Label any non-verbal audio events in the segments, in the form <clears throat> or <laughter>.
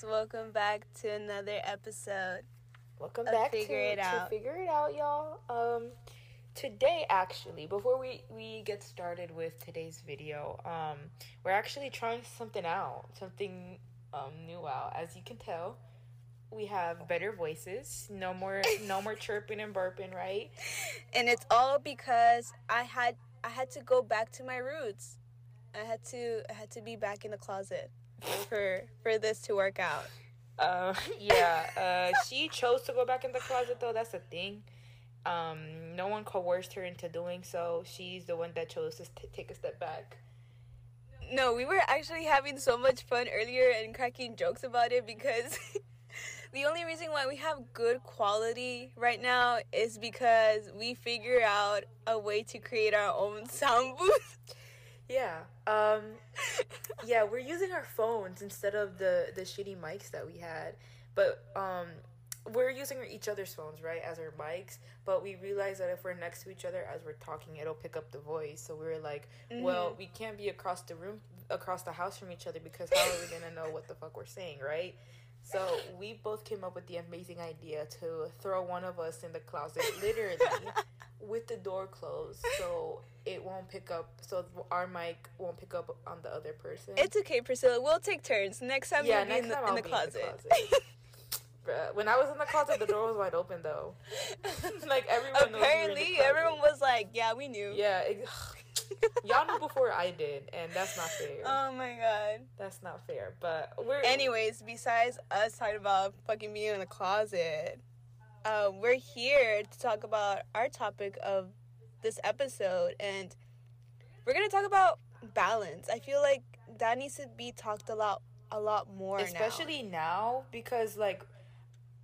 guys, welcome back to another episode. Welcome back Figure to, It to Out. Figure It Out, y'all. Um, today, actually, before we, we get started with today's video, um, we're actually trying something out, something um, new out. As you can tell, we have better voices. No more, no more <laughs> chirping and burping, right? And it's all because I had I had to go back to my roots. I had to I had to be back in the closet for for this to work out. Uh, <laughs> yeah. Uh, she chose to go back in the closet, though. That's the thing. Um, no one coerced her into doing so. She's the one that chose to t- take a step back. No, we were actually having so much fun earlier and cracking jokes about it because <laughs> the only reason why we have good quality right now is because we figure out a way to create our own sound booth. <laughs> Yeah. Um yeah, we're using our phones instead of the the shitty mics that we had. But um we're using each other's phones, right, as our mics, but we realized that if we're next to each other as we're talking, it'll pick up the voice. So we were like, well, we can't be across the room across the house from each other because how are we going to know what the fuck we're saying, right? So we both came up with the amazing idea to throw one of us in the closet literally with the door closed so it won't pick up so our mic won't pick up on the other person. It's okay, Pricilla. We'll take turns. Next time yeah, you'll be next in the, time in the be closet. in the closet. Bruh, when I was in the closet, the door was wide open though. <laughs> like everyone. knows we were in the Apparently, everyone was like, "Yeah, we knew." Yeah, it, <sighs> y'all knew before I did, and that's not fair. <laughs> Oh my god. that's not fair. But we're Anyways, besides us talking about fucking being in the closet, uh, we're here to talk about our topic of this episode, and we're gonna talk about balance. I feel like that needs to be talked a lot, a lot more, now. especially now because like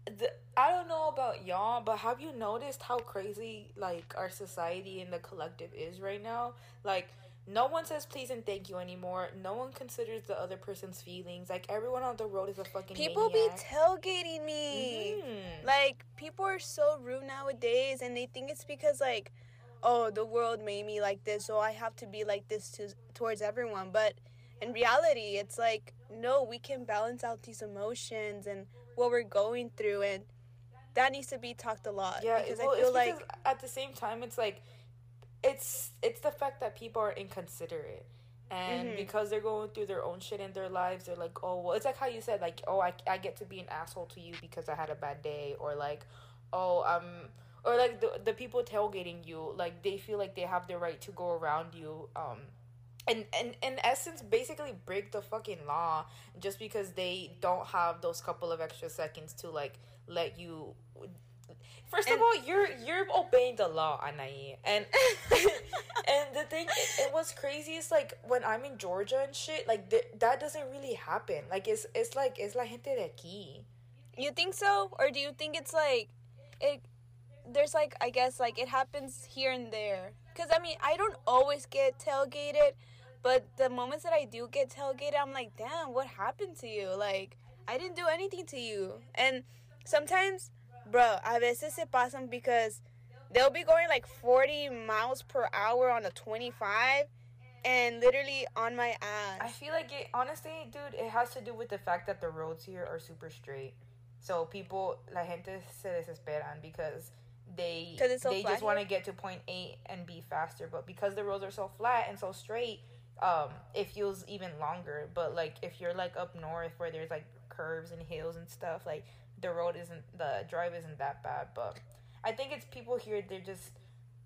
the, I don't know about y'all, but have you noticed how crazy like our society and the collective is right now? Like no one says please and thank you anymore. No one considers the other person's feelings. Like everyone on the road is a fucking People maniac. be tailgating me. Mhm. Like people are so rude nowadays, and they think it's because like, oh, the world made me like this, so I have to be like this to towards everyone. But in reality, it's like no, we can balance out these emotions and what we're going through, and that needs to be talked a lot. yeah, because well, I feel it's like at the same time, it's like it's it's the fact that people are inconsiderate. And Mhm. because they're going through their own shit in their lives, they're like, oh, well, it's like how you said, like, oh, I, I get to be an asshole to you because I had a bad day, or like, oh, um, or like the the people tailgating you, like they feel like they have the right to go around you, um, and and in essence, basically break the fucking law just because they don't have those couple of extra seconds to like let you. First of all, you're you're obeying the law, Anahi, and <laughs> and the thing, it, was crazy. Is like when I'm in Georgia and shit, like th- that doesn't really happen. Like it's it's like it's la gente de aquí. you think so, or do you think it's like it? There's like I guess like it happens here and there. Cause I mean I don't always get tailgated, but the moments that I do get tailgated, I'm like, damn, what happened to you? Like I didn't do anything to you. And sometimes, bro, a veces se pasan because they'll be going like 40 miles per hour on a 25, and literally on my ass. I feel like it honestly, dude, it has to do with the fact that the roads here are super straight. So people, la gente se desesperan because they so they just want to get to point A and be faster. But because the roads are so flat and so straight, um, it feels even longer. But like if you're like up north where there's like curves and hills and stuff, like the road isn't the drive isn't that bad. But I think it's people here they're just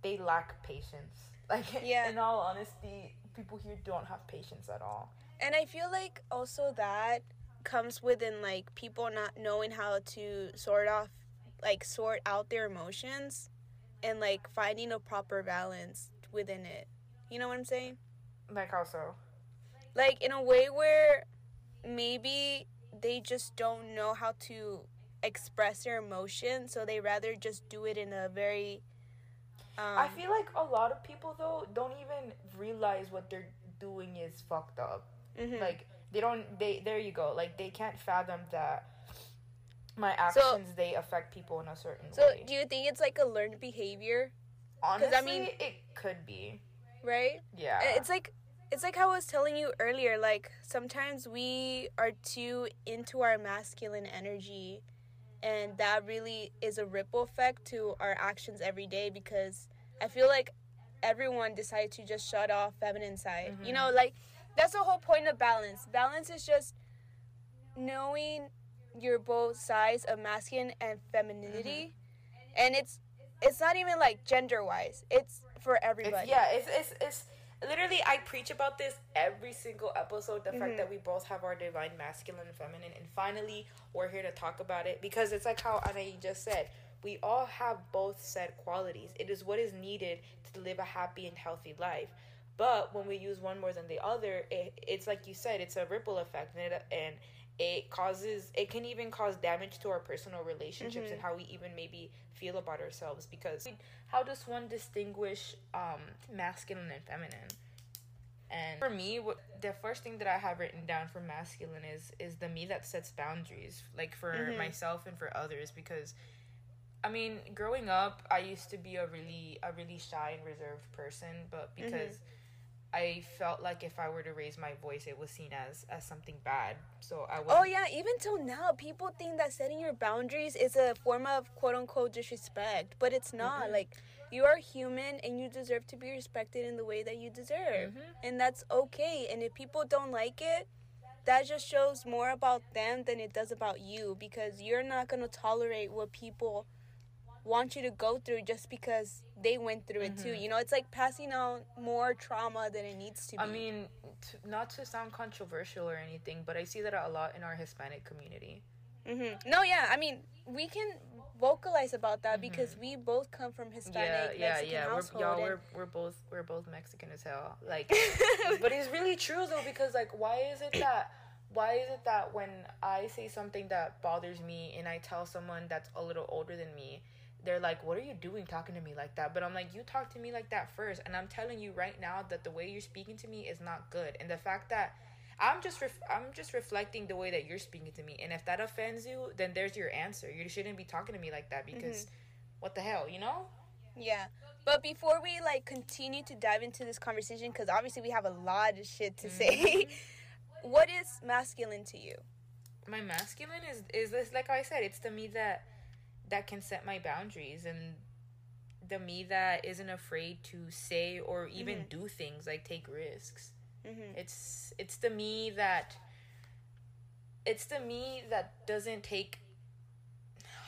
they lack patience. <laughs> Like Yeah. in all honesty, people here don't have patience at all. And I feel like also that comes within like people not knowing how to sort off like sort out their emotions and like finding a proper balance within it. You know what I'm saying? Like also. Like in a way where maybe they just don't know how to express their emotions, so they rather just do it in a very um, I feel like a lot of people though don't even realize what they're doing is fucked up. mhm. Like they don't they there you go. Like they can't fathom that my actions they affect people in a certain so way. do you think it's like a learned behavior, Honestly, I mean- it could be. right? Yeah. It's like it's like how I was telling you earlier, like sometimes we are too into our masculine energy and that really is a ripple effect to our actions every day because I feel like everyone decided to just shut off feminine side. Mm-hmm. You know, like that's the whole point of balance. Balance is just knowing your both sides of masculine and femininity. Mm-hmm. And it's it's not even like gender wise. It's for everybody. It's, yeah, it's it's it's literally I preach about this every single episode. The mm-hmm. fact that we both have our divine masculine and feminine, and finally we're here to talk about it because it's like how Anahi just said. We all have both said qualities. It is what is needed to live a happy and healthy life. But when we use one more than the other, it, it's like you said, it's a ripple effect, and it, and it causes it can even cause damage to our personal relationships mm-hmm. and how we even maybe feel about ourselves because how does one distinguish um, masculine and feminine and for me what, the first thing that i have written down for masculine is is the me that sets boundaries like for mm-hmm. myself and for others because i mean growing up i used to be a really a really shy and reserved person but because mm-hmm I felt like if I were to raise my voice, it was seen as as something bad. So I. was. Oh yeah, even till now, people think that setting your boundaries is a form of quote unquote disrespect, but it's not. Mm-hmm. Like you are human and you deserve to be respected in the way that you deserve, mm-hmm. and that's okay. And if people don't like it, that just shows more about them than it does about you because you're not gonna tolerate what people want you to go through just because they went through it mm-hmm. too. You know, it's like passing on more trauma than it needs to be. I mean, to, not to sound controversial or anything, but I see that a lot in our Hispanic community. Mm-hmm. No, yeah, I mean, we can vocalize about that mm-hmm. because we both come from Hispanic yeah, Mexican yeah, yeah. household. We're, y'all, we're, we're both we're both Mexican as hell. Like, <laughs> but it's really true though because like, why is it that? Why is it that when I say something that bothers me and I tell someone that's a little older than me, they're like, What are you doing talking to me like that? But I'm like, You talk to me like that first. And I'm telling you right now that the way you're speaking to me is not good. And the fact that I'm just ref- I'm just reflecting the way that you're speaking to me. And if that offends you, then there's your answer. You shouldn't be talking to me like that because mm-hmm. what the hell, you know? Yeah. But before we like continue to dive into this conversation cuz obviously we have a lot of shit to mm-hmm. say. <laughs> what is masculine to you? My masculine is is this like I said, it's to me that that can set my boundaries and the me that isn't afraid to say or even mm-hmm. do things like take risks. Mm-hmm. It's it's the me that it's the me that doesn't take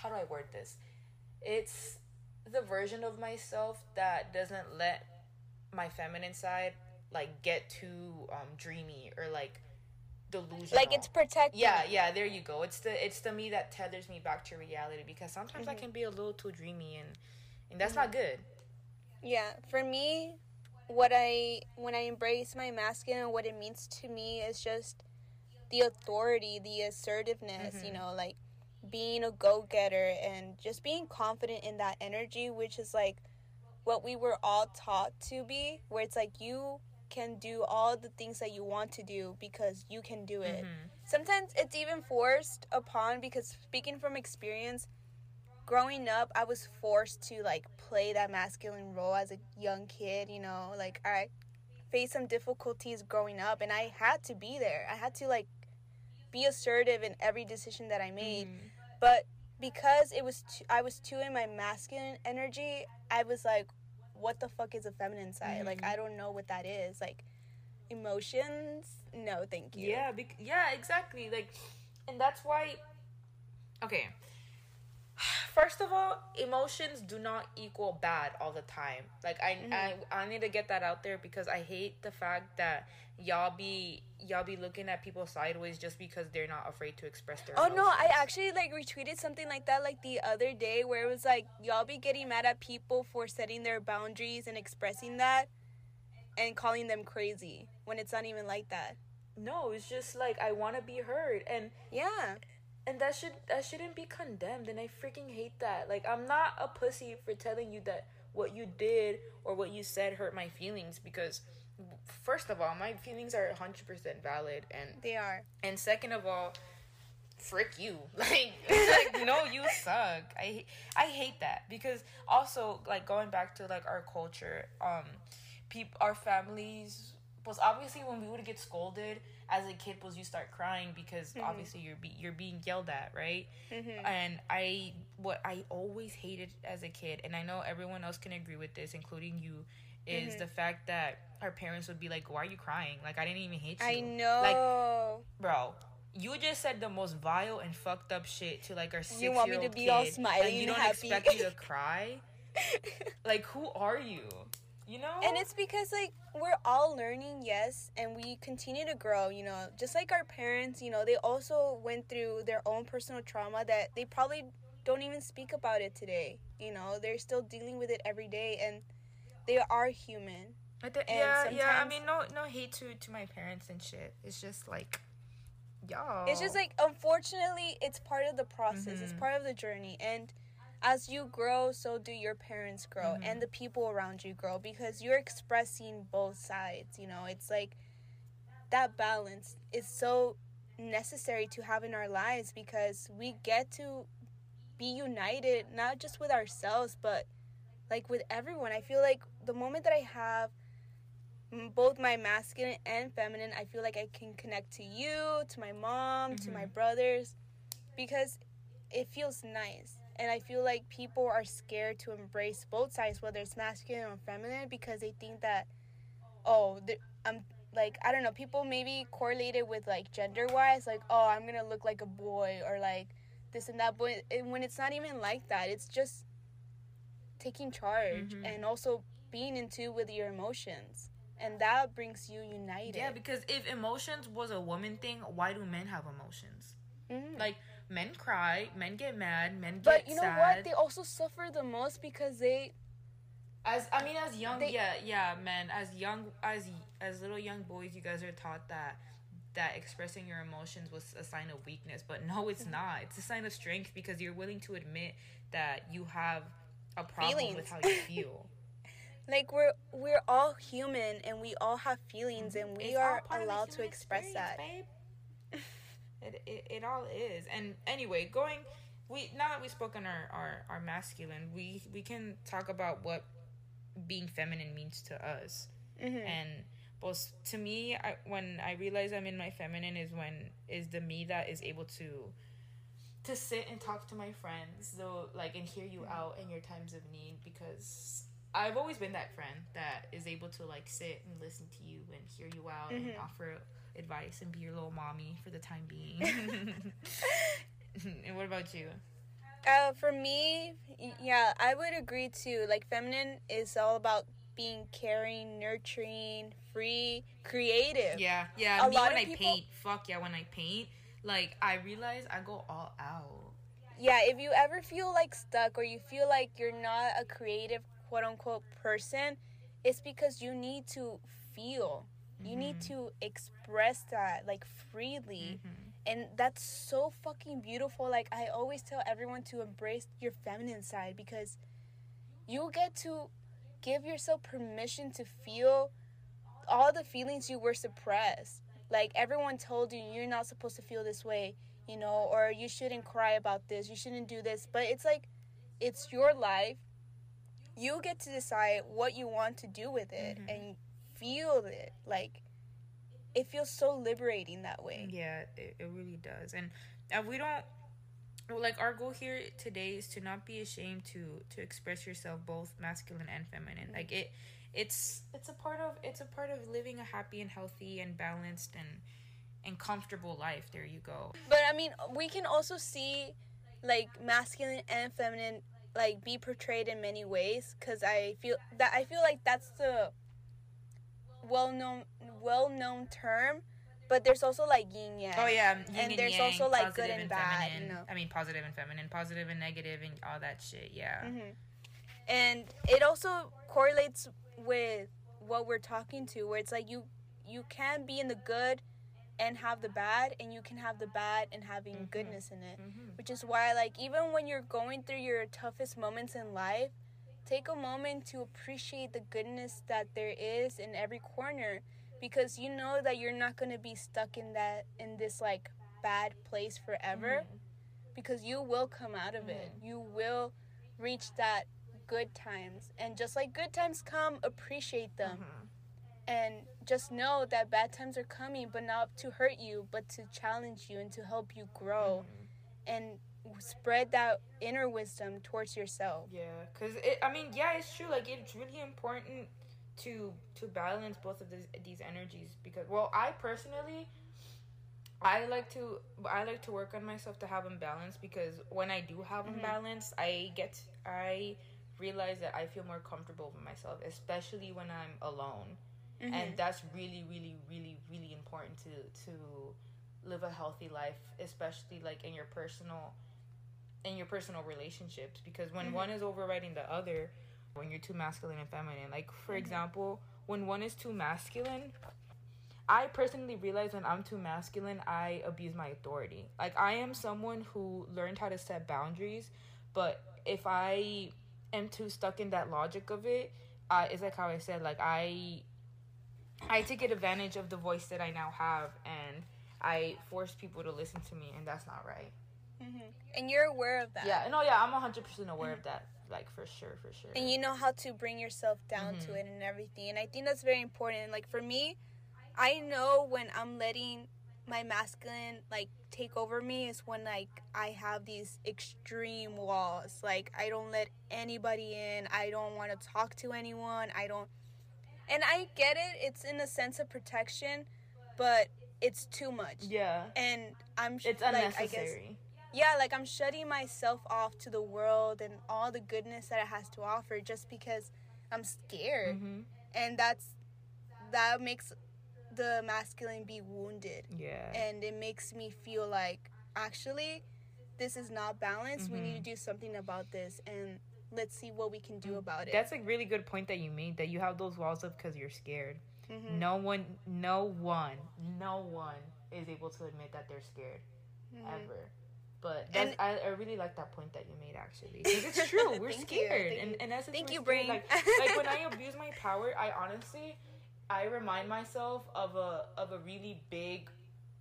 how do I word this? It's the version of myself that doesn't let my feminine side like get too um dreamy or like delusional. Like it's protecting. Yeah, yeah. There you go. It's the it's the me that tethers me back to reality because sometimes mm-hmm. I can be a little too dreamy and and that's mm-hmm. not good. Yeah, for me, what I when I embrace my masculine, what it means to me is just the authority, the assertiveness. Mm-hmm. You know, like being a go getter and just being confident in that energy, which is like what we were all taught to be, where it's like you can do all the things that you want to do because you can do it. Mm-hmm. Sometimes it's even forced upon because speaking from experience, growing up, I was forced to like play that masculine role as a young kid, you know, like I faced some difficulties growing up and I had to be there. I had to like be assertive in every decision that I made. Mm-hmm. But because it was too, I was too in my masculine energy, I was like what the fuck is a feminine side? Mm-hmm. Like I don't know what that is. Like emotions? No, thank you. Yeah, bec- yeah, exactly. Like and that's why okay. First of all, emotions do not equal bad all the time. Like I, mm-hmm. I I need to get that out there because I hate the fact that y'all be y'all be looking at people sideways just because they're not afraid to express their Oh emotions. no, I actually like retweeted something like that like the other day where it was like y'all be getting mad at people for setting their boundaries and expressing that and calling them crazy when it's not even like that. No, it's just like I want to be heard and yeah. And that should that shouldn't be condemned and I freaking hate that. Like I'm not a pussy for telling you that what you did or what you said hurt my feelings because first of all, my feelings are 100% valid and they are. And second of all, frick you. <laughs> Like like no, you suck. I I hate that because also like going back to like our culture, um people our families was obviously when we would get scolded as a kid was you start crying because Mm-hmm. obviously you're be- you're being yelled at right Mhm. and i what i always hated as a kid and i know everyone else can agree with this including you is Mhm. the fact that our parents would be like why are you crying like i didn't even hate you I know. like bro you just said the most vile and fucked up shit to like our six You want me to be all kid, smiley and you don't happy. expect me to cry <laughs> like who are you you know and it's because like we're all learning yes and we continue to grow you know just like our parents you know they also went through their own personal trauma that they probably don't even speak about it today you know they're still dealing with it every day and they are human I th- yeah, yeah. I mean, no, no hate to to my parents and shit. It's just like, y'all. it's just like unfortunately it's part of the process it's Mhm. part of the journey and as you grow so do your parents grow Mhm. and the people around you grow because you're expressing both sides you know it's like that balance is so necessary to have in our lives because we get to be united not just with ourselves but like with everyone i feel like the moment that i have both my masculine and feminine i feel like i can connect to you to my mom to my Mhm. brothers because it feels nice and i feel like people are scared to embrace both sides whether it's masculine or feminine because they think that oh i'm like i don't know people maybe correlated with like gender wise like oh i'm gonna look like a boy or like this and that but when it's not even like that it's just taking charge Mhm. and also being in tune with your emotions and that brings you united yeah. Because if emotions was a woman thing, why do men have emotions? Mhm. Like men cry, men get mad, men get but you know sad. what they also suffer the most because they As I mean, as young, They- yeah, yeah, man. As young, as as little young boys, you guys are taught that that expressing your emotions was a sign of weakness, but no, it's Mm-hmm. not. It's a sign of strength because you're willing to admit that you have a problem with how you <laughs> feel. like we're we're all human and we all have feelings and we It's are part of the allowed to express that babe. It, it, it all is. And anyway, going we now that we spoke on our, our, our masculine, we we can talk about what being feminine means to us. Mhm. And both to me, I, when I realize I'm in my feminine is when is the me that is able to to sit and talk to my friends, though, like and hear you out in your times of need because I've always been that friend that is able to like sit and listen to you and hear you out and Mhm. offer advice and be your little mommy for the time being. <laughs> <laughs> and what about you? Uh, for me, yeah, I would agree too. Like, feminine is all about being caring, nurturing, free, creative. Yeah, yeah. A me lot when of I people- paint, fuck yeah, when I paint, like I realize I go all out. Yeah, if you ever feel like stuck or you feel like you're not a creative, quote unquote, person, it's because you need to feel. You need Mhm. to express that, like, freely. Mhm. and that's so fucking beautiful like i always tell everyone to embrace your feminine side because you get to give yourself permission to feel all the feelings you were suppressed like everyone told you you're not supposed to feel this way you know or you shouldn't cry about this you shouldn't do this but it's like it's your life you get to decide what you want to do with it Mhm. and feel it like it feels so liberating that way Yeah, it, it really does. And uh, we don't well, like our goal here today is to not be ashamed to to express yourself both masculine and feminine. Like it it's it's a part of it's a part of living a happy and healthy and balanced and and comfortable life. There you go. But I mean, we can also see like masculine and feminine like be portrayed in many ways cuz I feel that I feel like that's the well-known well-known term, but there's also like yin yang. Oh yeah, yin And and there's yang, also, like, good positive and bad, you know. I mean positive and feminine, positive and negative and all that shit. Yeah. Mhm. And it also correlates with what we're talking to where it's like you you can be in the good and have the bad and you can have the bad and having Mhm. goodness in it. Mhm. which is why like even when you're going through your toughest moments in life take a moment to appreciate the goodness that there is in every corner because you know that you're not going to be stuck in that in this like bad place forever Mhm. because you will come out of it you will reach that good times and just like good times come appreciate them Mhm. and just know that bad times are coming, but not to hurt you, but to challenge you and to help you grow Mhm. and spread that inner wisdom towards yourself. Yeah, cause it. I mean, yeah, it's true. Like it's really important to to balance both of these these energies because, well, I personally, I like to I like to work on myself to have them balanced because when I do have them Mhm. balanced, I get I realize that I feel more comfortable with myself, especially when I'm alone, Mhm. and that's really, really, really, really important to to live a healthy life, especially like in your personal in your personal relationships because when Mhm. one is overriding the other when you're too masculine and feminine like for Mhm. example when one is too masculine i personally realize when i'm too masculine i abuse my authority like i am someone who learned how to set boundaries but if i am too stuck in that logic of it uh, it's like how i said like i i take advantage of the voice that i now have and i force people to listen to me and that's not right Mhm. And you're aware of that. yeah, no, yeah, I'm 100% aware of that. Like, for sure, for sure. and you know how to bring yourself down to Mhm. it and everything and i think that's very important like for me i know when i'm letting my masculine like take over me is when like i have these extreme walls like i don't let anybody in i don't want to talk to anyone i don't and i get it it's in a sense of protection but it's too much yeah. and i'm sh- It's like, unnecessary. Yeah, like I'm shutting myself off to the world and all the goodness that it has to offer just because I'm scared. hmm And that's that makes the masculine be wounded. Yeah. And it makes me feel like actually this is not balanced. We need to do something about this and let's see what we can do about it. That's a really good point that you made that you have those walls up because you're scared. Mhm. No one, no one, no one is able to admit that they're scared Mhm. ever. But And- I, I really like that point that you made actually. <laughs> 'Cause it's true. We're you, scared. thank and, you. and essence, Thank you. Brain. Like, <laughs> like when I abuse my power, I honestly, I remind myself of a of a really big,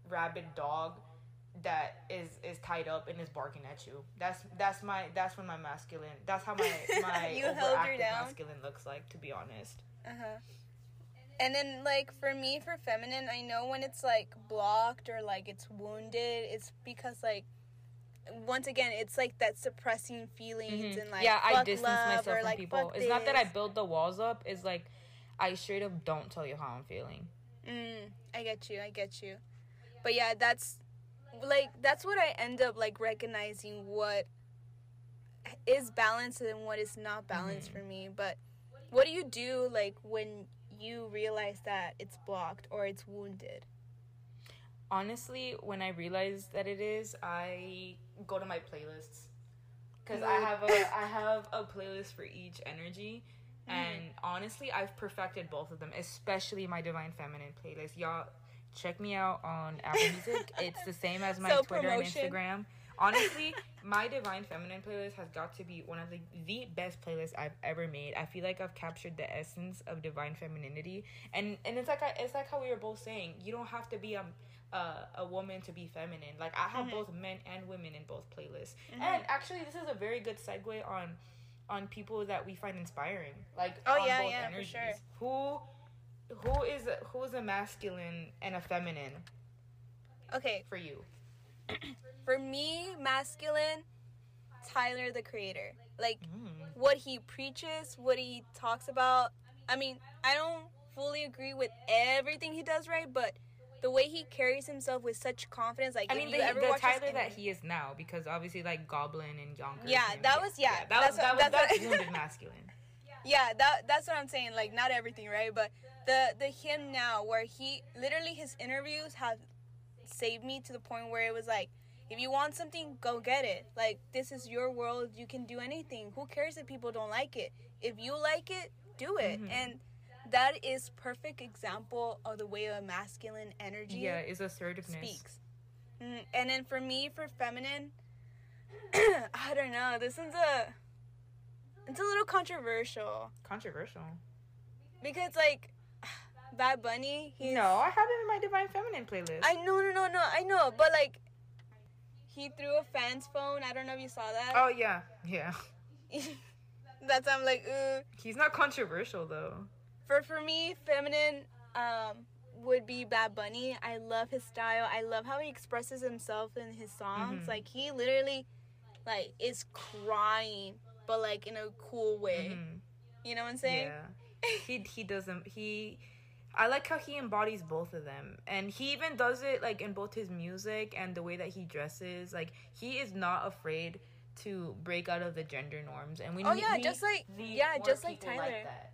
rabid dog that is is tied up and is barking at you. That's that's my that's when my masculine. That's how my <laughs> my You held her overactive down? masculine looks like. To be honest. Uh-huh. And then like for me for feminine, I know when it's like blocked or like it's wounded, it's because like once again, it's like that suppressing feelings Mhm. and like yeah, I fuck distance love myself or from like people. It's not that I build the walls up. It's like I straight up don't tell you how I'm feeling. Mm, I get you. I get you. But yeah, that's like that's what I end up like recognizing what is balanced and what is not balanced Mhm. for me. But what do you do like when you realize that it's blocked or it's wounded? honestly when i realize that it is i go to my playlists. Because i have a i have a playlist for each energy. Mm-hmm. and honestly i've perfected both of them especially my divine feminine playlist. Y'all check me out on apple <laughs> music. It's the same as my So twitter promotion. and instagram. Honestly my divine feminine playlist has got to be one of the, the best playlists i've ever made. I feel like i've captured the essence of divine femininity. And and it's like I, it's like how we were both saying you don't have to be a uh, a woman to be feminine. Like I have Mhm. both men and women in both playlists. Mhm. And actually, this is a very good segue on on people that we find inspiring. Like Oh, yeah, both yeah, for sure. Who who is who is a masculine and a feminine Okay, for you? <clears throat> for me, masculine, Tyler the Creator. Like Mm. what he preaches, what he talks about. I mean, I don't fully agree with everything he does, right? But the way he carries himself with such confidence, like I if mean, you the, ever the Tyler that he is now, because obviously, like Goblin and Yonkers. Yeah, and- that was- yeah, that was that's that was that's that's what- wounded masculine. yeah, that that's what I'm saying. Like not everything, right? But the the him now, where he literally his interviews have saved me to the point where it was like, if you want something, go get it. Like this is your world. You can do anything. Who cares if people don't like it? If you like it, do it. Mhm. And that is perfect example of the way a masculine energy Yeah, is assertiveness. speaks. Mm, and then for me, for feminine, <clears throat> I don't know. This one's a it's a little controversial Controversial. because like <sighs> Bad Bunny. He's, No, I have it in my divine feminine playlist. I know, no, no, no. I know, but like he threw a fan's phone. I don't know if you saw that. oh yeah, yeah. <laughs> That's I'm like. He's not controversial though. For for me, feminine um would be Bad Bunny. I love his style. I love how he expresses himself in his songs. Mhm. Like he literally like is crying but like in a cool way. Mhm. You know what I'm saying? Yeah. he he doesn't he I like how he embodies both of them. And he even does it like in both his music and the way that he dresses. Like he is not afraid to break out of the gender norms. And we Oh, yeah, we just like- yeah, just like Tyler. that.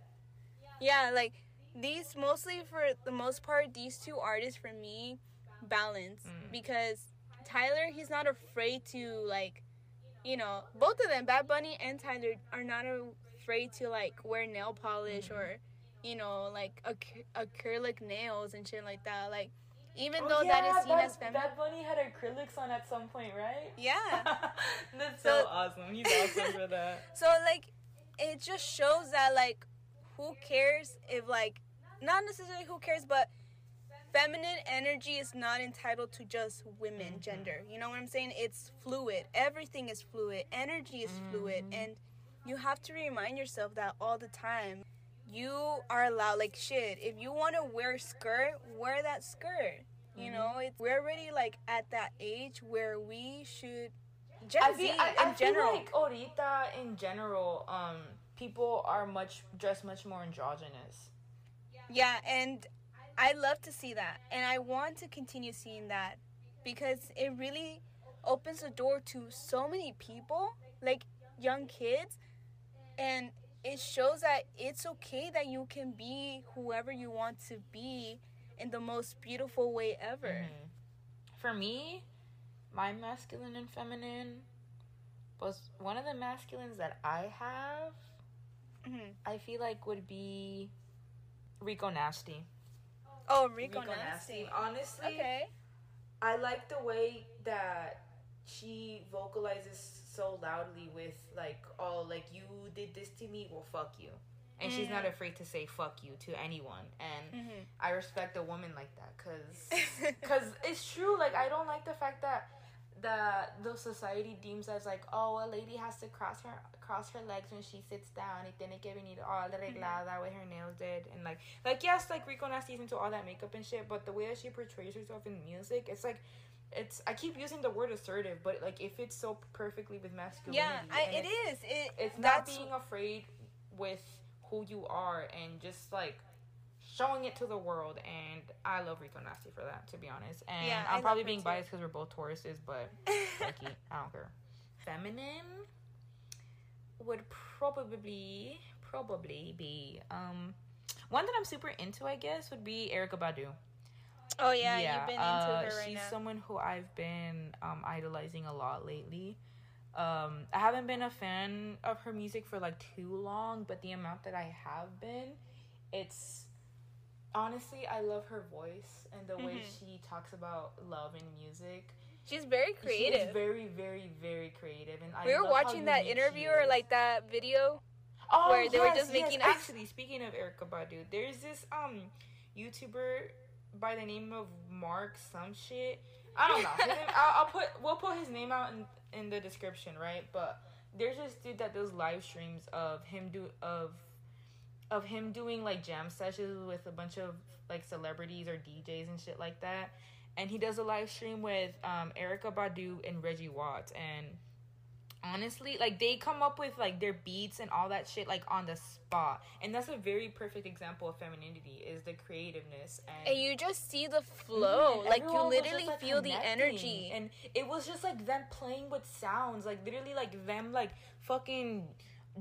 Yeah, like these mostly for the most part, these two artists for me balance Mm. because Tyler he's not afraid to like, you know, both of them, Bad Bunny and Tyler, are not afraid to like wear nail polish Mhm. or, you know, like ac- acrylic nails and shit like that. Like, even Oh, though that is seen Bad- as feminine. Bad Bunny had acrylics on at some point, right? Yeah. <laughs> That's so, So- awesome. He's awesome for that. <laughs> So like it just shows that like who cares if like not necessarily who cares but feminine energy is not entitled to just women Mhm. gender. You know what I'm saying? It's fluid. Everything is fluid. Energy is fluid Mhm. and you have to remind yourself that all the time. You are allowed like shit. If you want to wear a skirt, wear that skirt. You Mhm. know, it's we're already like at that age where we should Gen I Z feel, I, in general. like ahorita in general, um, people are much dressed much more androgynous. Yeah, and I love to see that. And I want to continue seeing that because it really opens the door to so many people, like young kids, and it shows that it's okay that you can be whoever you want to be in the most beautiful way ever. Mhm. For me, my masculine and feminine was one of the masculines that I have. Mhm. I feel like would be Rico Nasty. Oh, Rico, Nasty. Honestly, Okay. I like the way that she vocalizes so loudly with like, "Oh, like you did this to me, well, fuck you," and she's not Mm. afraid to say "fuck you" to anyone. And hmm I respect a woman like that, cause, <laughs> cause it's true. Like I don't like the fact that that the society deems as like, oh, a lady has to cross her cross her legs when she sits down. It tiene que venir all mm-hmm. arreglada with her nails did, and like, like yes, like Rico Nasty's into all that makeup and shit, but the way that she portrays herself in music, it's like. It's I keep using the word assertive, but like if it's so perfectly with masculinity, yeah, I, it it's, is. It, it's not being afraid with who you are and just like showing it to the world and i love rico nasty for that to be honest and Yeah, I i'm love probably being biased because we're both tauruses but <laughs> lucky i don't care feminine would probably probably be um one that i'm super into i guess would be erykah badu Oh yeah, you've been into uh, her right she's now. someone who I've been um, idolizing a lot lately. Um, I haven't been a fan of her music for like too long, but the amount that I have been, it's honestly I love her voice and the way Mhm. she talks about love and music. She's very creative. is very, very, very creative, and I we were love watching that interview or like that video. oh, where they were yes, just yes. making- Actually, <laughs> speaking of Erykah Badu, there's this um YouTuber by the name of Mark some shit. I don't know. Name, <laughs> I'll, I'll put we'll put his name out in in the description, right? But there's this dude that does live streams of him do of of him doing like jam sessions with a bunch of like celebrities or DJs and shit like that. And he does a live stream with um, Erykah Badu and Reggie Watts. And honestly, like they come up with like their beats and all that shit like on the spot. And that's a very perfect example of femininity is the creativeness and And you just see the flow. Mhm, Like you literally just, like, feel the energy. and it was just like them playing with sounds, like literally like them like fucking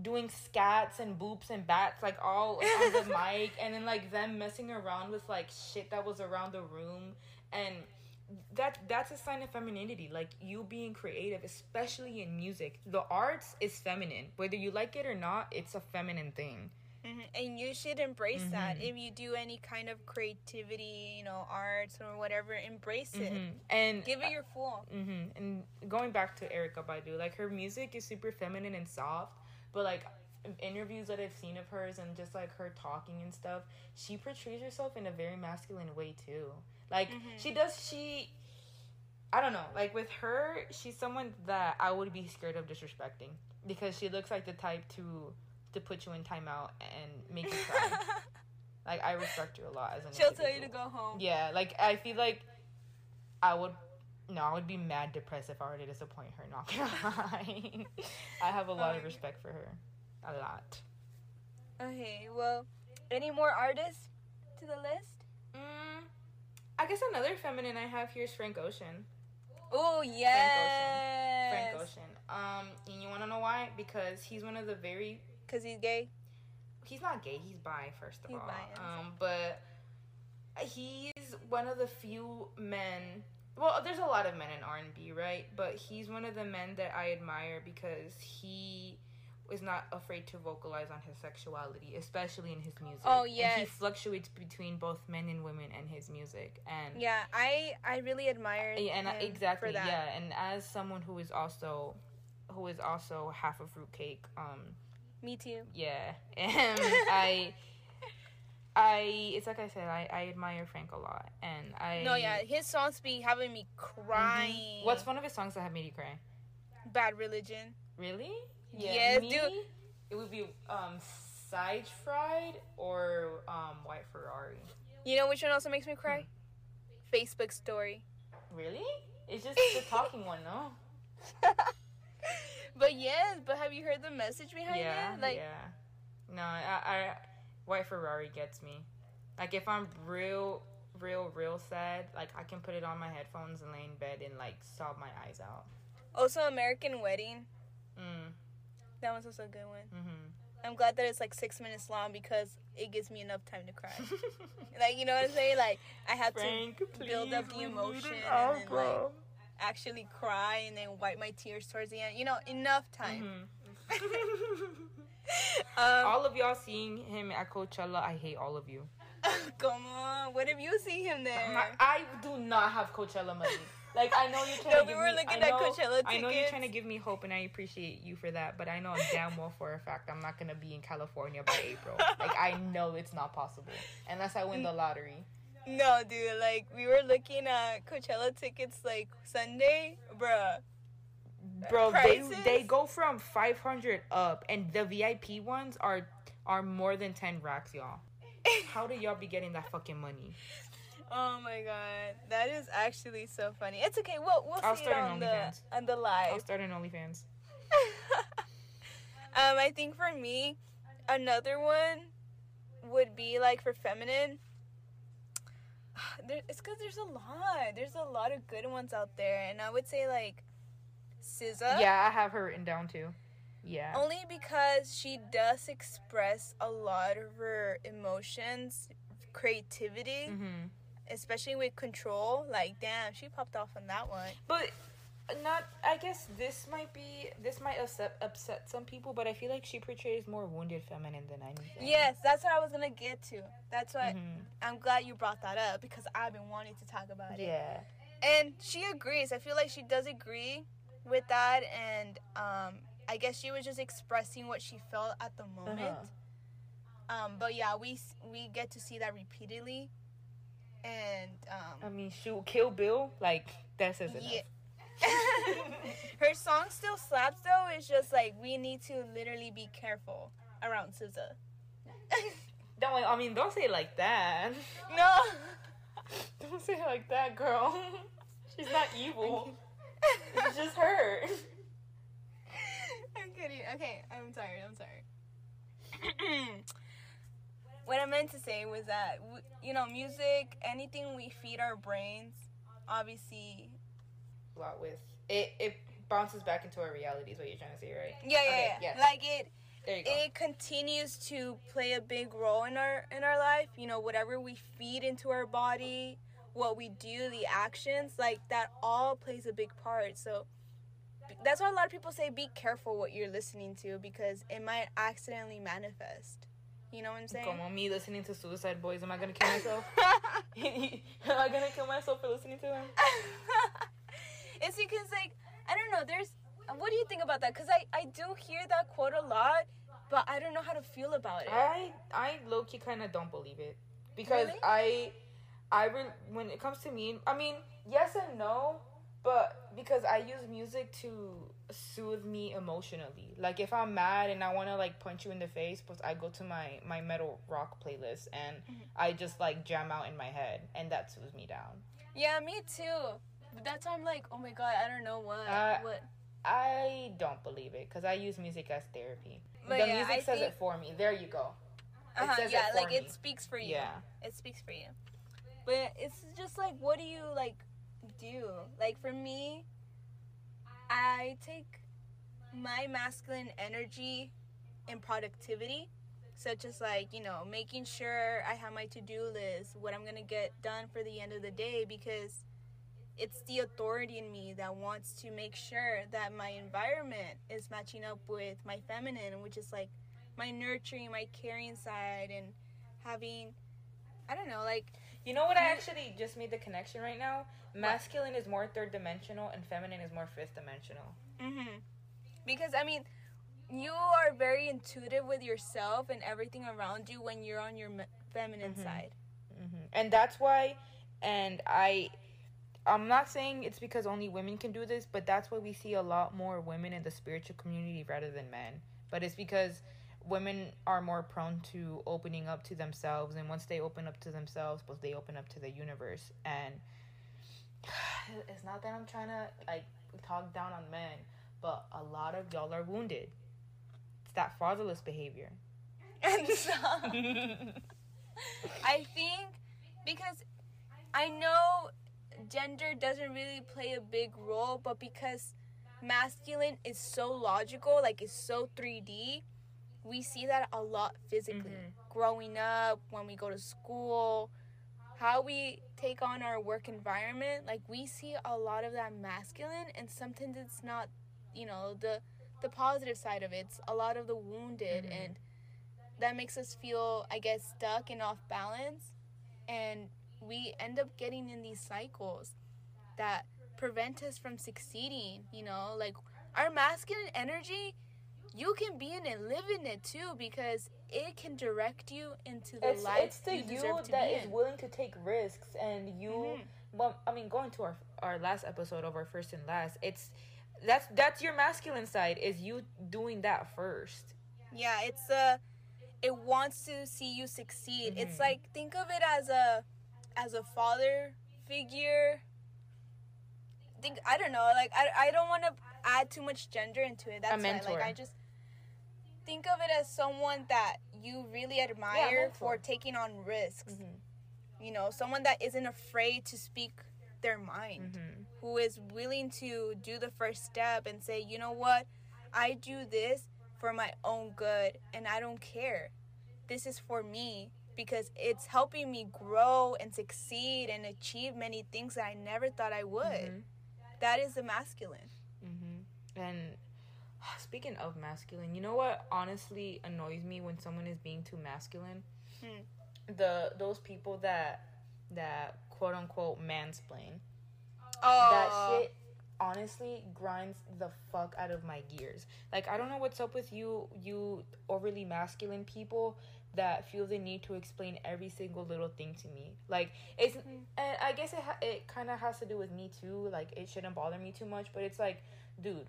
doing scats and boops and bats like all on the <laughs> mic, and then like them messing around with like shit that was around the room, and that that's a sign of femininity. Like you being creative, especially in music, the arts is feminine. Whether you like it or not, it's a feminine thing. Mhm. And you should embrace that. Mhm. If you do any kind of creativity, you know, arts or whatever, embrace it. Mhm. And Give it your full. hmm And going back to Erykah Badu, like her music is super feminine and soft, but like interviews that I've seen of hers and just like her talking and stuff, she portrays herself in a very masculine way too. Like Mhm. she does, she. I don't know. Like with her, she's someone that I would be scared of disrespecting because she looks like the type to to put you in timeout and make you cry. <laughs> Like I respect you a lot as an She'll tell you to go home. Yeah, like I feel like I would no, I would be mad depressed if I were to disappoint her, not gonna <laughs> lie. I have a lot of respect for her. A lot. Okay, well, any more artists to the list? Mm, I guess another feminine I have here is Frank Ocean. Oh yes, Frank Ocean. Frank Ocean. Um, and you wanna know why? Because he's one of the very Cause he's gay. he's not gay, he's bi first of He's all. bi, um, but he's one of the few men. Well, there's a lot of men in R and B, right? But he's one of the men that I admire because he is not afraid to vocalize on his sexuality, especially in his music. Oh, And he fluctuates between both men and women and his music, and Yeah, I I really admire and him exactly yeah and as someone who is also who is also half a fruitcake um Me too. yeah <laughs> and i i it's like i said i i admire frank a lot and i No, yeah, his songs be having me crying. what's one of his songs that have made you cry Bad Religion? really Yes, me, dude. it would be um side fried or um white ferrari You know which one also makes me cry? Hmm. Facebook story. really it's just the talking one no <laughs> but yes, but have you heard the message behind yeah it? Like, yeah no I, I white ferrari gets me like if i'm real real real sad like i can put it on my headphones and lay in bed and like sob my eyes out also American Wedding. mm, That one's also a good one. mm-hmm. I'm glad that it's like six minutes long because it gives me enough time to cry. <laughs> like, you know what I'm saying? Like, I have Frank, to build up the emotion and then, like, actually cry and then wipe my tears towards the end. You know, enough time. Mhm. <laughs> <laughs> <laughs> Um, all of y'all seeing him at Coachella, I hate all of you. <laughs> come on. What if you see him there? Not- I do not have Coachella money. Like I know you're <laughs> trying No, to we give were me. looking I at know, Coachella I know you're trying to give me hope, and I appreciate you for that. But I know damn well for a fact I'm not gonna be in California by April. like I know it's not possible unless I win the lottery. No, dude. Like, we were looking at Coachella tickets like Sunday. Bruh. Bro, they Prices? they go from 500 up, and the VIP ones are are more than 10 racks, y'all. How do y'all be getting that fucking money? Oh my god, that is actually so funny. It's okay. We'll we'll I'll see start it on the on the live I'll start an OnlyFans. <laughs> um, I think for me, another one would be like for feminine. <sighs> There, it's because there's a lot. There's a lot of good ones out there, and I would say like SZA. Yeah, I have her written down too. Yeah. Only because she does express a lot of her emotions, creativity, hmm especially with control. Like, damn, she popped off on that one. But not. I guess this might be. This might upset upset some people, but I feel like she portrays more wounded feminine than anything. Yes, that's what I was gonna get to. That's why Mhm. I'm glad you brought that up because I've been wanting to talk about it. Yeah. And she agrees. I feel like she does agree with that, and um, I guess she was just expressing what she felt at the moment. Uh-huh. Um, but yeah, we we get to see that repeatedly, and I um, mean, shoot, Kill Bill. Like that says enough. yeah. <laughs> Her song still slaps though. It's just like we need to literally be careful around SZA. <laughs> Don't. I mean, don't say it like that. no. <laughs> Don't say it like that, girl. She's not evil. It's just her. I'm kidding. Okay, I'm sorry. I'm sorry. <clears throat> what I meant to say was that you know, music, anything we feed our brains, obviously. A lot with it. It bounces back into our reality. Is what you're trying to say, right? Yeah, yeah, Okay, yeah. yes. Like it, There you go. it continues to play a big role in our in our life. You know, whatever we feed into our body, what we do, the actions, like that all plays a big part. So. That's why a lot of people say be careful what you're listening to because it might accidentally manifest. You know what I'm saying? Come on, me listening to Suicide Boys. Am I gonna kill myself? <laughs> Am I gonna kill myself for listening to them? <laughs> it's because like I don't know. There's what do you think about that? Because I I do hear that quote a lot, but I don't know how to feel about it. I I low key kind of don't believe it because Really? I I re- when it comes to me, I mean yes and no, but because I use music to soothe me emotionally. Like if I'm mad and I want to like punch you in the face, but I go to my my metal rock playlist and Mm-hmm. I just like jam out in my head and that soothes me down. Yeah, me too. But that's why I'm like, oh my god, I don't know what Uh, what. I don't believe it because I use music as therapy. But the yeah, music I says think- it for me. There you go. Uh-huh, yeah, like me. it speaks for you. Yeah. It speaks for you. But it's just like, what do you like do? Like for me, I take my masculine energy and productivity, such as like you know making sure I have my to do list, what I'm gonna get done for the end of the day, because it's the authority in me that wants to make sure that my environment is matching up with my feminine, which is like my nurturing, my caring side, and having, I don't know, like You know what? I actually just made the connection right now. Masculine is more third dimensional and feminine is more fifth dimensional. hmm Because I mean, you are very intuitive with yourself and everything around you when you're on your me- feminine Mhm. side. hmm And that's why, and I, I'm not saying it's because only women can do this, but that's why we see a lot more women in the spiritual community rather than men. But it's because women are more prone to opening up to themselves, and once they open up to themselves, but they open up to the universe. And <sighs> it's not that I'm trying to like talk down on men, but a lot of y'all are wounded. It's that fatherless behavior. And so, I think because I know gender doesn't really play a big role, but because masculine is so logical, like it's so 3D, we see that a lot physically. Mhm. Growing up, when we go to school, how we take on our work environment, like we see a lot of that masculine and sometimes it's not, you know, the the positive side of it. It's a lot of the wounded Mhm. and that makes us feel I guess stuck and off balance and we end up getting in these cycles that prevent us from succeeding, you know, like our masculine energy you can be in it, live in it too, because it can direct you into the it's, life it's the you you, that is in. willing to take risks and you Mhm. well i mean going to our our last episode of our first and last it's that's that's your masculine side is you doing that first Yeah, it's a it wants to see you succeed. It's Mhm. like think of it as a as a father figure. Think I don't know, like I I don't want to add too much gender into it. That's why mentor. like I just think of it as someone that you really admire mentor. for taking on risks. mm-hmm. You know, someone that isn't afraid to speak their mind. Mm-hmm. who is willing to do the first step and say, you know what, I do this for my own good and I don't care. This is for me because it's helping me grow and succeed and achieve many things that I never thought I would. Mhm. That is the masculine. Mm-hmm. And <sighs> speaking of masculine, you know what honestly annoys me when someone is being too masculine? Hmm. The those people that that quote unquote mansplain. Oh, that shit honestly grinds the fuck out of my gears. Like I don't know what's up with you you overly masculine people that feel the need to explain every single little thing to me. Like it's and I guess it ha- it kind of has to do with me too. Like it shouldn't bother me too much, but it's like, dude,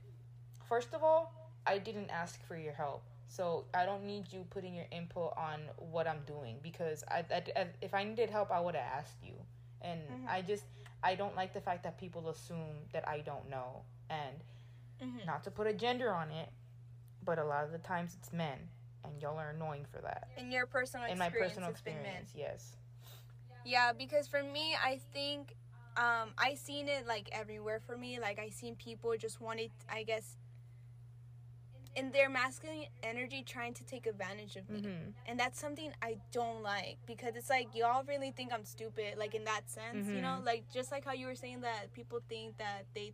first of all, I didn't ask for your help. So I don't need you putting your input on what I'm doing because I, I if I needed help, I would have asked you. And Mhm. I just I don't like the fact that people assume that I don't know. And Mhm. not to put a gender on it, but a lot of the times it's men, and y'all are annoying for that. in your personal In my personal it's been men. experience, yes. Yeah, because for me, I think um, I seen it like everywhere for me. Like I seen people just wanted, I guess, in their masculine energy, trying to take advantage of me, Mm-hmm. and that's something I don't like because it's like y'all really think I'm stupid, like in that sense, you know, Mhm. like just like how you were saying that people think that they,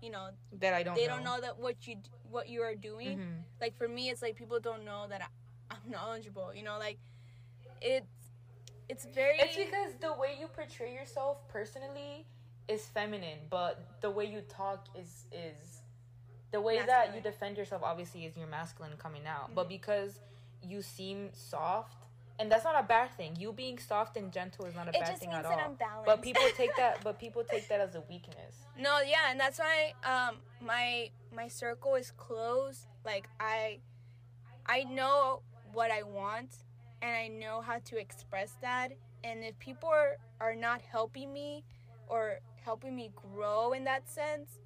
you know, That I don't. they know. don't know that what you what you are doing. Mhm. Like for me, it's like people don't know that I, I'm knowledgeable, you know, like it's it's very. It's because the way you portray yourself personally is feminine, but the way you talk is is the way that you defend yourself obviously is your masculine coming out. Mm-hmm. But because you seem soft and that's not a bad thing. You being soft and gentle is not a It bad just thing means at that all. I'm balanced. But people take <laughs> that. But people take that as a weakness. No, yeah, and that's why um my my circle is closed. Like I I know what I want and I know how to express that. And if people are, are not helping me or helping me grow in that sense,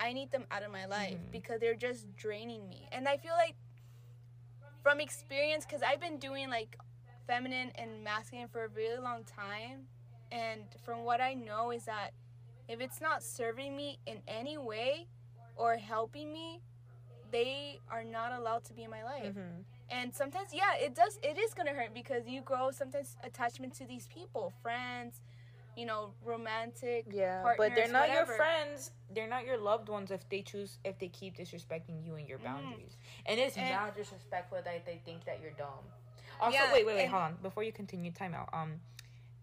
I need them out of my life Mhm. because they're just draining me. And I feel like from experience cuz I've been doing like feminine and masculine for a really long time and from what I know is that if it's not serving me in any way or helping me, they are not allowed to be in my life. Mm-hmm. And sometimes, yeah, it does. It is gonna hurt because you grow sometimes attachment to these people, friends, you know, romantic. Yeah, partners, but they're not whatever. your friends. They're not your loved ones if they choose if they keep disrespecting you and your Mhm. boundaries. And it's And- not disrespectful that they think that you're dumb. Also, Yeah, wait, wait, wait, and- hold on. Before you continue, time out. Um,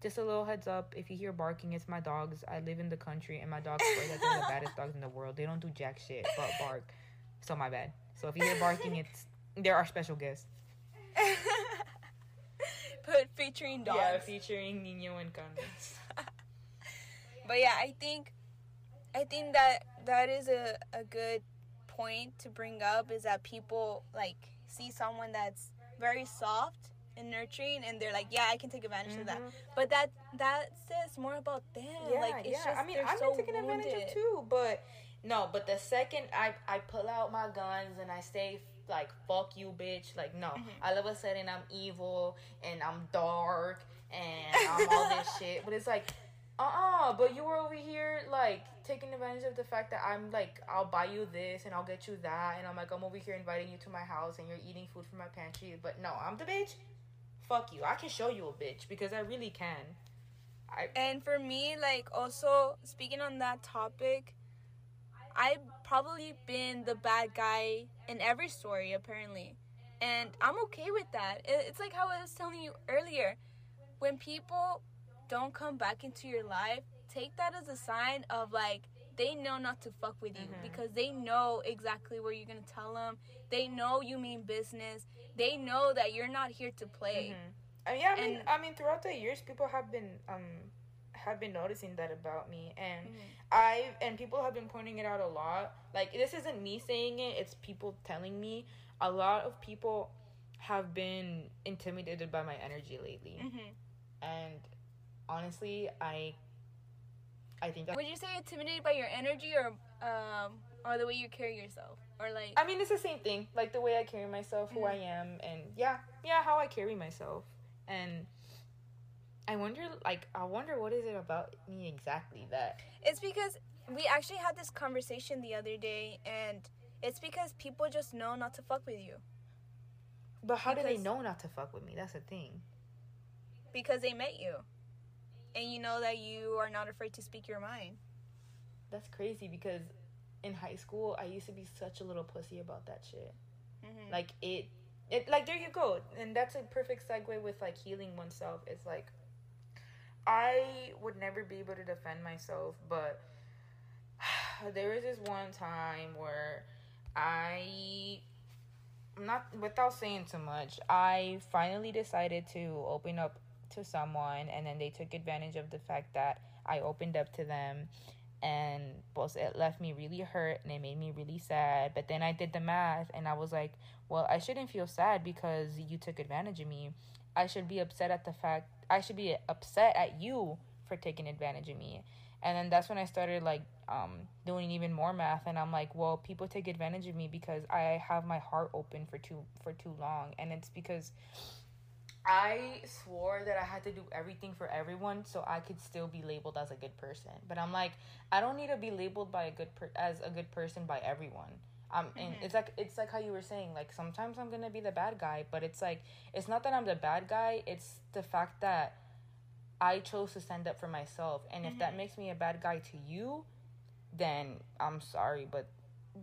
just a little heads up. If you hear barking, it's my dogs. I live in the country, and my dogs swear that they're the <laughs> baddest dogs in the world. They don't do jack shit but bark. So my bad. So if you hear barking, it's there are special guests. Put featuring dogs. Yeah, featuring Nino and Candace. But yeah, I think I think that that is a, a good point to bring up is that people like see someone that's very soft and nurturing and they're like, Yeah, I can take advantage of that. Mhm. But that that says more about them. Yeah, like it's yeah. just I mean, I've so been advantage wounded. of too, but no. But the second I I pull out my guns and I say like "fuck you, bitch," like no, Mhm. all of a sudden I'm evil and I'm dark and I'm all this <laughs> shit. But it's like, uh uh But you were over here like taking advantage of the fact that I'm like I'll buy you this and I'll get you that, and I'm like I'm over here inviting you to my house and you're eating food from my pantry. But no, I'm the bitch. Fuck you. I can show you a bitch because I really can. I And for me, like also speaking on that topic, I've probably been the bad guy in every story apparently. And I'm okay with that. It's like how I was telling you earlier. When people don't come back into your life, take that as a sign of like they know not to fuck with you Mhm. because they know exactly where you're going to tell them. They know you mean business. They know that you're not here to play. Mhm. Uh, yeah, I mean, And- I mean, throughout the years, people have been um have been noticing that about me, and Mhm. I and people have been pointing it out a lot. Like this isn't me saying it; it's people telling me. A lot of people have been intimidated by my energy lately, Mhm. and honestly, I I think that. Would you say intimidated by your energy or um or the way you carry yourself or like I mean, it's the same thing. Like the way I carry myself, who Mhm. I am, and yeah, yeah, how I carry myself. And I wonder, like, I wonder what is it about me exactly that. it's because we actually had this conversation the other day and it's because people just know not to fuck with you But how do they know not to fuck with me? That's the thing. because they met you. And you know that you are not afraid to speak your mind. That's crazy because in high school I used to be such a little pussy about that shit. Mhm. Like it, it like there you go, and that's a perfect segue with like healing oneself. It's like I would never be able to defend myself, but <sighs> there was this one time where I not without saying too much, I finally decided to open up to someone and then they took advantage of the fact that I opened up to them and both it left me really hurt and it made me really sad. But then I did the math and I was like, well, I shouldn't feel sad because you took advantage of me. I should be upset at the fact I should be upset at you for taking advantage of me. And then that's when I started like um doing even more math and I'm like, well, people take advantage of me because I have my heart open for too for too long and it's because I swore that I had to do everything for everyone so I could still be labeled as a good person. But I'm like, I don't need to be labeled by a good per- as a good person by everyone. Um, and Mhm. it's like it's like how you were saying, like sometimes I'm gonna be the bad guy, but it's like it's not that I'm the bad guy. It's the fact that I chose to stand up for myself, and if that Mhm. makes me a bad guy to you, then I'm sorry, but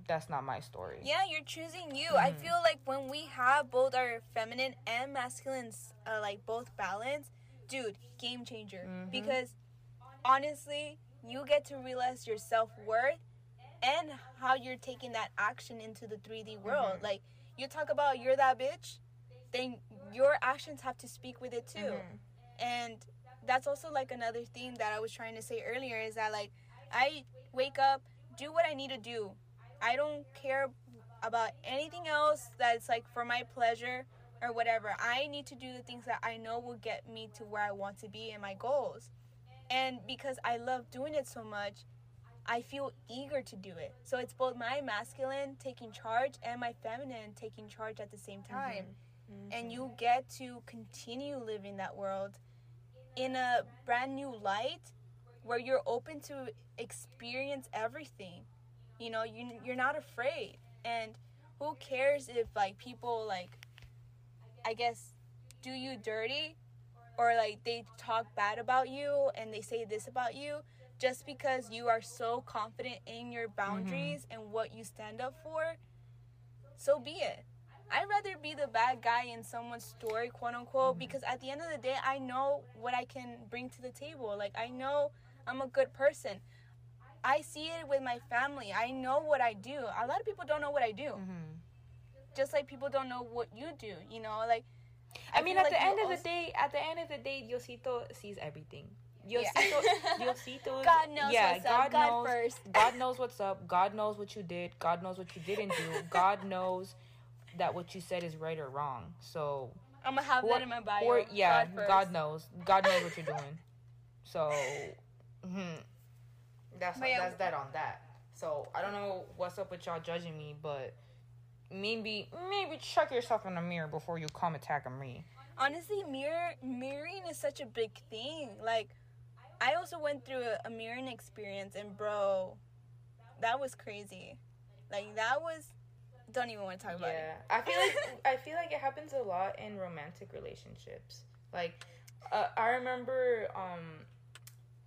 that's not my story. Yeah, you're choosing you. I Mhm. feel like when we have both our feminine and masculine, uh, like both balance, dude, game changer. Mhm. Because honestly, you get to realize your self worth and how you're taking that action into the 3D world. Mhm. Like you talk about you're that bitch, then your actions have to speak with it too. Mhm. And that's also like another theme that I was trying to say earlier is that like I wake up, do what I need to do. I don't care about anything else that's like for my pleasure or whatever. I need to do the things that I know will get me to where I want to be and my goals. And because I love doing it so much, I feel eager to do it. So it's both my masculine taking charge and my feminine taking charge at the same mm-hmm. time. Mm-hmm. And you get to continue living that world in a brand new light where you're open to experience everything. You know, you you're not afraid. And who cares if like people like I guess do you dirty or like they talk bad about you and they say this about you just because you are so confident in your boundaries and what you stand up for so be it. I'd rather be the bad guy in someone's story quote unquote because at the end of the day i know what i can bring to the table. Like i know i'm a good person. I see it with my family. I know what i do. A lot of people don't know what i do. Mhm. just like people don't know what you do you know? Like I mean, at like the end of also- the day, at the end of the day, Diosito sees everything. Yeah. Diosito, <laughs> Diosito, God knows yeah, what's God up. God knows, first. God knows what's up. God knows what you did. God knows what you didn't do. God knows that what you said is right or wrong. So, i'm gonna have or- that in my bio or yeah, first. God, knows. God knows what you're doing. So, mhm. that's But yeah. that's that on that. So I don't know what's up with y'all judging me, but maybe maybe check yourself in the mirror before you come attacking me. honestly mirror mirroring is such a big thing like i also went through a, a mirroring experience and bro that was crazy like that was don't even want to talk about it Yeah, I feel like <laughs> I feel like it happens a lot in romantic relationships. Like, uh, I remember, um,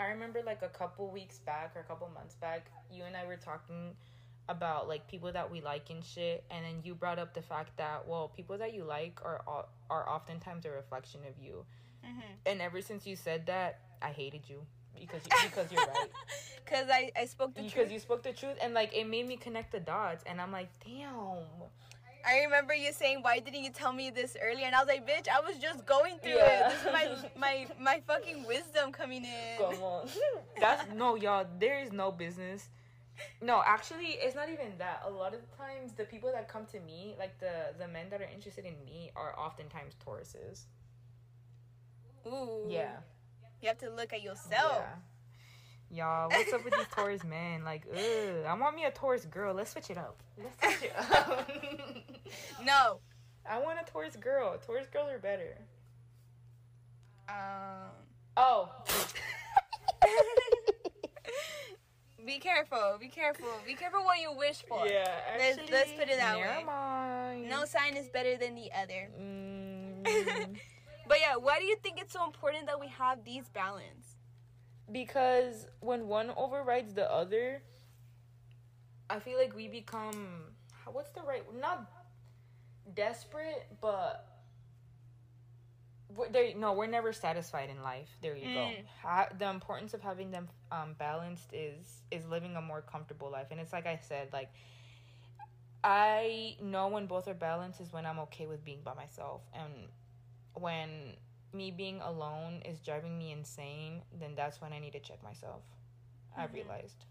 I remember like a couple weeks back or a couple months back, you and I were talking about like people that we like and shit, and then you brought up the fact that well, people that you like are are oftentimes a reflection of you, Mhm. and ever since you said that, I hated you because you, because you're right. <laughs> because I, I spoke the because truth Because you spoke the truth and like it made me connect the dots and i'm like damn i remember you saying why didn't you tell me this earlier and i was like bitch i was just going through Yeah. it this is my <laughs> my my fucking wisdom coming in Come on. <laughs> That's no, y'all. There is no business. No, actually, it's not even that. A lot of the times, the people that come to me, like the the men that are interested in me, are oftentimes Tauruses. ooh Yeah. You have to look at yourself Yeah. Y'all, what's up with these Taurus <laughs> men? Like, ugh, I want me a Taurus girl. Let's switch it up. Let's <laughs> switch it up. no I want a Taurus girl. Taurus girls are better. um Oh. <laughs> Be careful. Be careful. Be careful what you wish for. yeah. Let's- let's put it that way. mind. No sign is better than the other. Mm. But yeah, why do you think it's so important that we have these balance? because when one overrides the other i feel like we become what's the right not desperate but we're, there no we're never satisfied in life there you go Mm. ha- the importance of having them um, balanced is is living a more comfortable life and it's like i said like i know when both are balanced is when i'm okay with being by myself and when me being alone is driving me insane, then that's when I need to check myself. I Mhm. realized.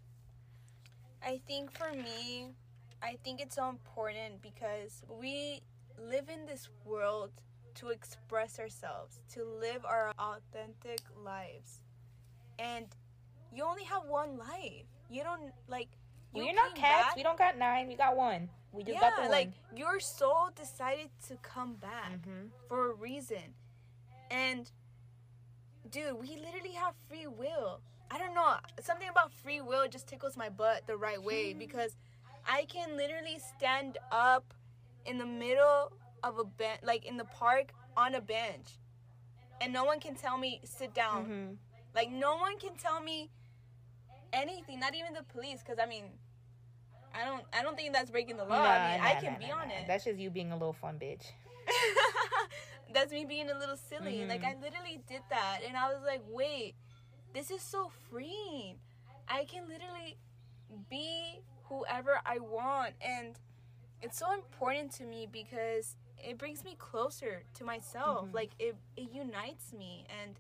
I think for me, I think it's so important because we live in this world to express ourselves, to live our authentic lives. And you only have one life. You don't like you We're not cats. back- We don't got nine. We got one. We just yeah, got the one. like your soul decided to come back Mhm. for a reason. And dude, we literally have free will. I don't know, something about free will just tickles my butt the right way <laughs> because I can literally stand up in the middle of a bench, like in the park on a bench, and no one can tell me sit down. Mhm. Like no one can tell me anything, not even the police, because I mean, I don't, I don't think that's breaking the law. I mean, Nah, I can nah, be nah, on nah. it. That's just you being a little fun bitch. <laughs> That's me being a little silly. Like Mhm. I literally did that, and I was like, wait, this is so freeing. I can literally be whoever I want, and it's so important to me because it brings me closer to myself. Mhm. Like it it unites me and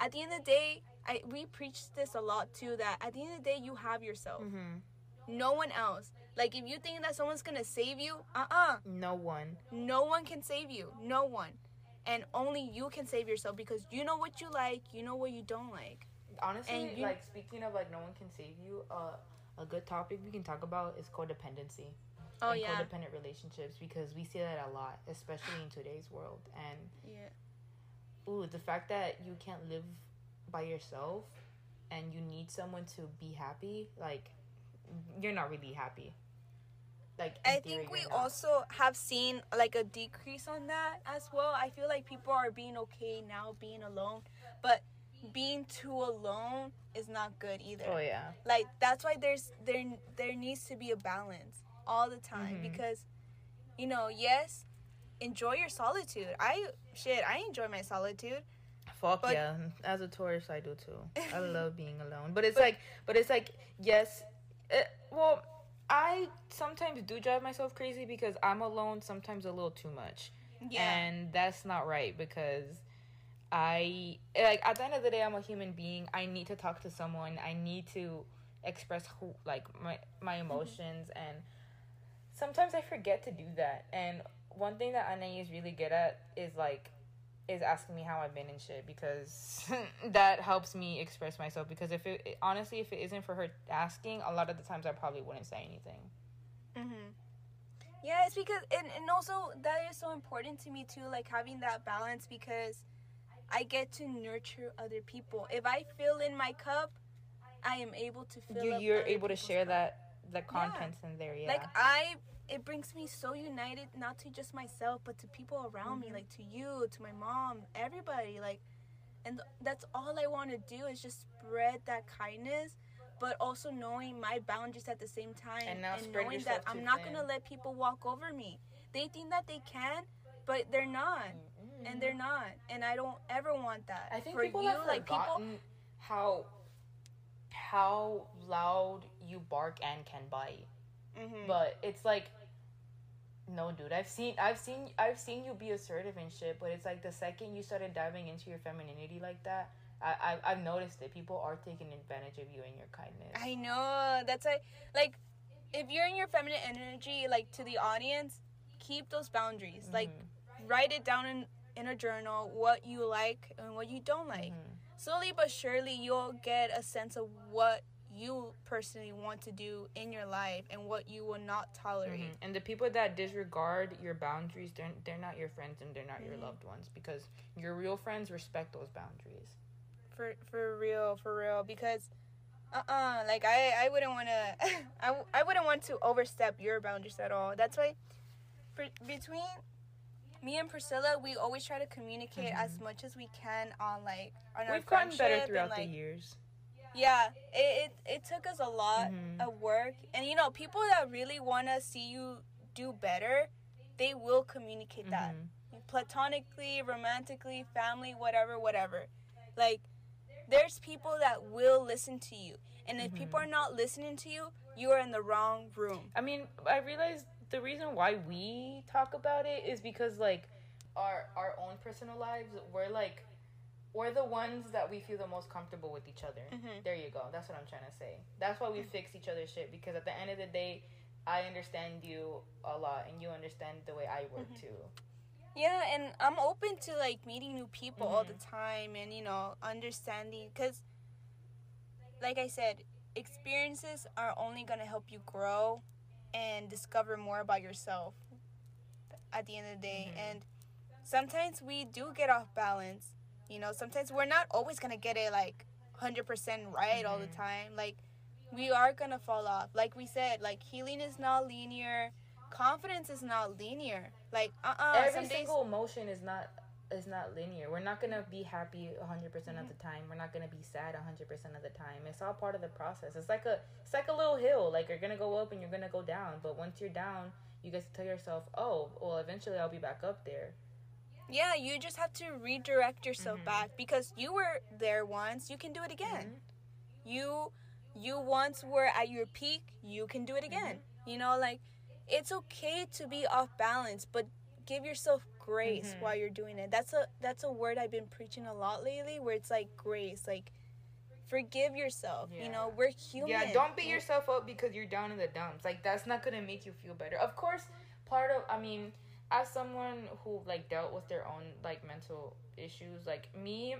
at the end of the day, I we preach this a lot too that at the end of the day you have yourself. Mm-hmm. No one else. Like if you think that someone's to save you, uh-uh. No one. No one can save you. No one. And only you can save yourself because you know what you like, you know what you don't like. Honestly, And you- like speaking of like no one can save you. Uh, a good topic we can talk about is codependency. Oh and yeah. codependent relationships because we see that a lot, especially in today's world. And Yeah. ooh, the fact that you can't live by yourself and you need someone to be happy, like you're not really happy. Like I theory, think we also have seen like a decrease on that as well. I feel like people are being okay now being alone, but being too alone is not good either. Oh yeah. Like that's why there's there there needs to be a balance all the time Mhm. because you know, yes, enjoy your solitude. I shit, I enjoy my solitude. Fuck But- yeah. As a Taurus, I do too. I <laughs> love being alone. But it's like, but it's like, yes. It, well, I sometimes do drive myself crazy because I'm alone sometimes a little too much. Yeah. And that's not right because I, like, at the end of the day, I'm a human being. I need to talk to someone. I need to express who, like, my, my mm-hmm. emotions. And sometimes I forget to do that. And one thing that Anna is really good at is, like, is asking me how I've been and shit because <laughs> that helps me express myself. Because if it honestly, if it isn't for her asking, a lot of the times I probably wouldn't say anything. Mm-hmm. Yeah, it's because and, and also that is so important to me too, like having that balance because I get to nurture other people. If I fill in my cup, I am able to fill You you're able to share cup. that the contents in there. Yeah. Like I it brings me so united not to just myself but to people around Mm-hmm. me, like to you, to my mom, everybody, like and that's all I want to do is just spread that kindness but also knowing my boundaries at the same time And spread knowing that I'm not going to let people walk over me. They think that they can, but they're not. And they're not. And I don't ever want that. Mm-hmm. I think For people you, have like people how how loud you bark and can bite. Mhm. But it's like no dude i've seen i've seen i've seen you be assertive and shit but it's like the second you started diving into your femininity like that i, I i've noticed that people are taking advantage of you and your kindness I know. That's why, like, if you're in your feminine energy, like to the audience, keep those boundaries. Like, Mm-hmm. write it down in in a journal what you like and what you don't like. Mhm. Slowly but surely, you'll get a sense of what you personally want to do in your life and what you will not tolerate. Mhm. And the people that disregard your boundaries, they're, they're not your friends and they're not your Mhm. loved ones because your real friends respect those boundaries. For for real, for real. Because, uh, uh like I I wouldn't want to, <laughs> I, I wouldn't want to overstep your boundaries at all. That's why, for between me and Pricilla, we always try to communicate as much as we can on like on our Mm-hmm. We've gotten better throughout and, like, the years. Yeah, it, it it took us a lot Mhm. of work, and you know, people that really want to see you do better, they will communicate that Mhm. platonically, romantically, family, whatever, whatever. Like, there's people that will listen to you, and if people are Mm-hmm. not listening to you, you are in the wrong room. I mean, I realized the reason why we talk about it is because like our our own personal lives, we're like we're the ones that we feel the most comfortable with each other. Mhm. There you go. That's what I'm trying to say. That's why we fix each other's shit because at the end of the day, I understand you a lot and you understand the way I work Mm-hmm. too. Yeah, and I'm open to like meeting new people all the Mhm. time and you know understanding because, like I said, experiences are only gonna help you grow and discover more about yourself. At the end of the day, Mhm. and sometimes we do get off balance. You know, sometimes we're not always gonna get it like hundred percent right all the Mhm. time. Like we are gonna fall off. Like we said, like healing is not linear. Confidence is not linear. Like uh uh Every days single emotion is not is not linear. We're not gonna be happy 100% of the time. We're not gonna be sad 100% of the time. It's all part of the process. It's like a it's like a little hill. Like you're gonna go up and you're gonna go down. But once you're down, you get to tell yourself, "Oh, well, eventually I'll be back up there." Yeah, you just have to redirect yourself Mhm. back because you were there once. You can do it again. You you once were at your peak. You can do it again. You know, like it's okay to be off balance, but give yourself grace Mhm. while you're doing it. That's a that's a word I've been preaching a lot lately where it's like grace, like forgive yourself. You know, we're human. Yeah, don't beat yourself up because you're down in the dumps. Like that's not gonna make you feel better. Of course, part of I mean, as someone who like dealt with their own like mental issues, like me,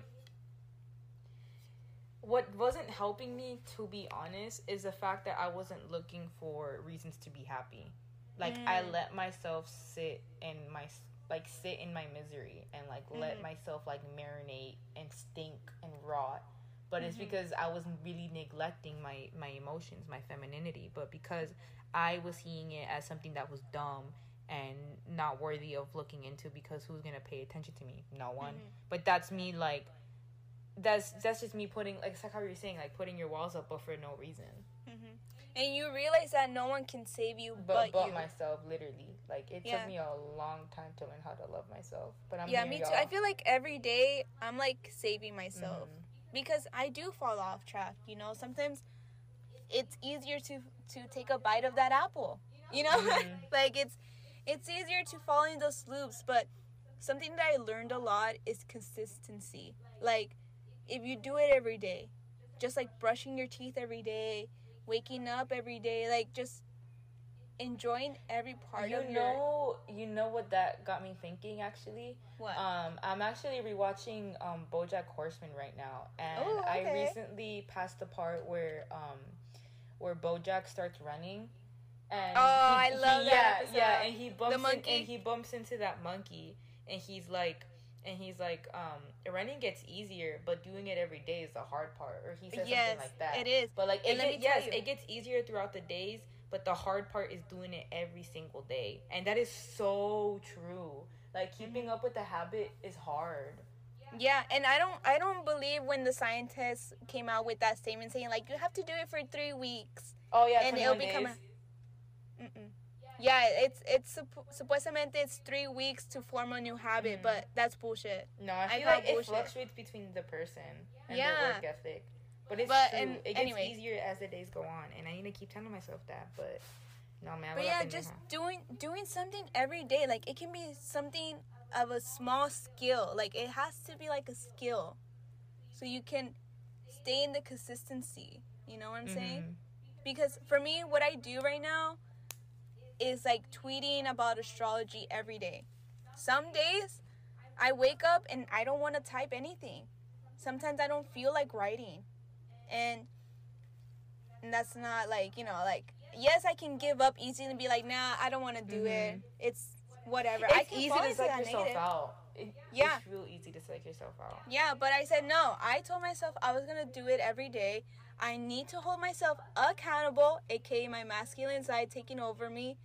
what wasn't helping me to be honest is the fact that I wasn't looking for reasons to be happy. Like I Mm. let myself sit in my like sit in my misery and like let Mhm. myself like marinate and stink and rot but it's Mhm. because I was really neglecting my my emotions, my femininity. But because I was seeing it as something that was dumb and not worthy of looking into, because who's gonna pay attention to me? No one. Mhm. But that's me, like that's that's just me putting like it's like how you're saying, like putting your walls up, but for no reason. hmm And you realize that no one can save you But but, but you. myself, literally, like it Yeah. took me a long time to learn how to love myself. But I'm yeah, me too. y'all. I feel like every day I'm like saving myself Mhm. because I do fall off track. You know, sometimes it's easier to to take a bite of that apple. You know, Mhm. <laughs> like it's it's easier to fall in those loops. But something that I learned a lot is consistency. Like if you do it every day, just like brushing your teeth every day, waking up every day, like just enjoying every part you of your know, you know what that got me thinking actually. what. Um, I'm actually rewatching um BoJack Horseman right now, and Oh, I recently passed the part where um where BoJack starts running, and Oh, I love yeah, that episode. yeah, and he bumps in- monkey? and he bumps into that monkey, and he's like. And he's like, um, running gets easier, but doing it every day is the hard part. Or he says yes, something like that. it is. But like, it get, yes, you- it gets easier throughout the days, but the hard part is doing it every single day, and that is so true. Like keeping Mm-hmm. up with the habit is hard. Yeah, and I don't I don't believe when the scientists came out with that statement saying like you have to do it for three weeks Oh yeah, and it'll become days. A, Mm-mm. yeah it's it's supp- supuestamente it's three weeks to form a new habit, Mhm. but that's bullshit. No, I I feel call like it bullshit. fluctuates between the person and Yeah. their work ethic. But it's But, true. and it gets anyway. easier as the days go on, and I need to keep telling myself that. But no, man. But yeah, just now? doing doing something every day. Like it can be something of a small skill. Like it has to be like a skill, so you can stay in the consistency. You know what I'm saying? Mhm. because for me what i do right now is like tweeting about astrology every day some days i wake up and i don't want to type anything sometimes i don't feel like writing and and that's not like you know like yes i can give up easy and be like nah i don't want to do it Mhm. it's whatever It's i can easy to psych yourself negative. out. It, Yeah. it's real easy to psych yourself out. Yeah, but I said no. I told myself I was gonna do it every day. I need to hold myself accountable, aka my masculine side taking over me,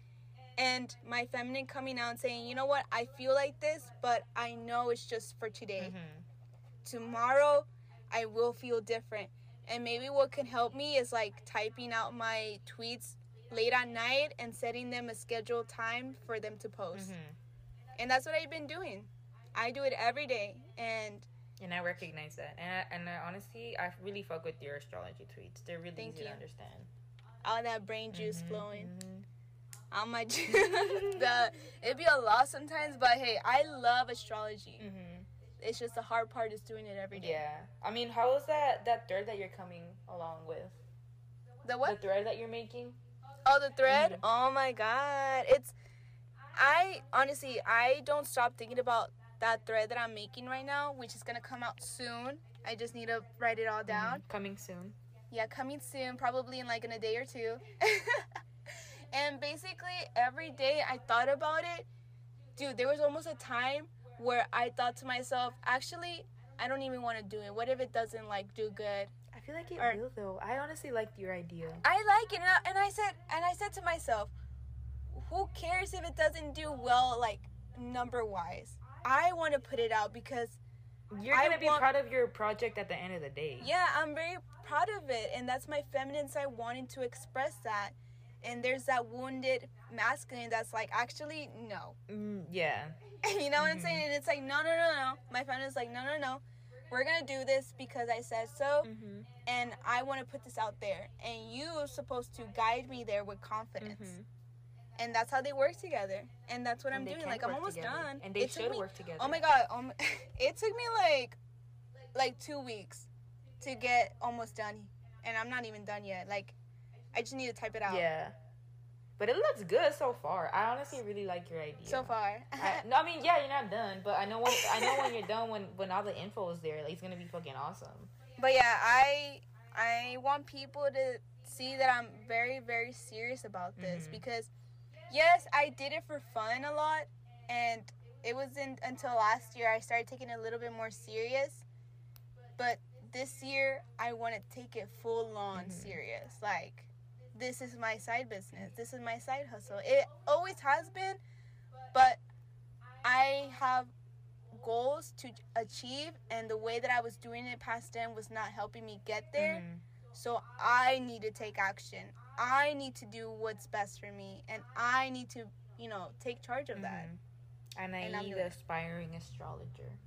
and my feminine coming out and saying, you know what, I feel like this, but I know it's just for today. Mhm. Tomorrow, I will feel different. And maybe what can help me is like typing out my tweets late at night and setting them a scheduled time for them to post. Mhm. And that's what I've been doing. I do it every day, and And I recognize that, and I, and I honestly, I really fuck with your astrology tweets. They're really easy you. to understand. all that brain juice Mhm, flowing. On my <laughs> the it'd be a lot sometimes but hey i love astrology Mhm. it's just the hard part is doing it every day Yeah, I mean, how is that that thread that you're coming along with? the what The thread that you're making. oh the thread Mhm. oh my god it's i honestly i don't stop thinking about that thread that i'm making right now which is gonna come out soon i just need to write it all down Mhm. Coming soon. yeah coming soon probably in like in a day or two <laughs> and basically every day i thought about it dude there was almost a time where i thought to myself actually i don't even want to do it what if it doesn't like do good I feel like it Or- will though. I honestly liked your idea. i like it and I, and I said and i said to myself who cares if it doesn't do well like number wise i want to put it out because You're gonna be want- proud of your project at the end of the day. yeah i'm very proud of it and that's my feminine side wanting to express that and there's that wounded masculine that's like actually no Mm, yeah. <laughs> you know what i'm Mhm. saying and it's like no no no no my friend is like no no no we're gonna do this because i said so Mm-hmm. and i want to put this out there and you're supposed to guide me there with confidence Mhm. and that's how they work together. And that's what And I'm doing. Like I'm almost together. done. And they It should me- work together. Oh my god, um, <laughs> it took me like like two weeks to get almost done, and I'm not even done yet. Like I just need to type it out. Yeah. But it looks good so far. I honestly really like your idea. So far. I, <laughs> no, I mean, yeah, you're not done, but I know when I know when you're done when when all the info is there, like it's gonna be fucking awesome. But yeah, I I want people to see that I'm very very serious about this Mhm. because yes, I did it for fun a lot and it wasn't until last year I started taking it a little bit more serious. But this year I want to take it full on Mhm. serious. Like this is my side business. This is my side hustle. It always has been, but I have goals to achieve and the way that I was doing it past then was not helping me get there. Mhm. So I need to take action. I need to do what's best for me and I need to, you know, take charge of that. Mhm. And I And I'm need the aspiring astrologer.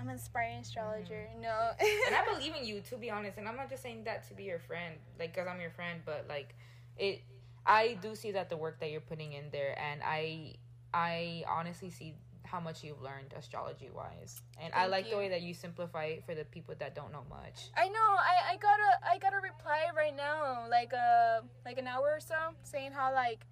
I'm an aspiring astrologer. No. and I <laughs> believe in you, to be honest. And I'm not just saying that to be your friend, like, cause I'm your friend, but like, it. I do see that the work that you're putting in there, and I, I honestly see how much you've learned astrology wise, and I like you. the way that you simplify it for the people that don't know much. I know. I, I got a I got a reply right now, like uh like an hour or so, saying how like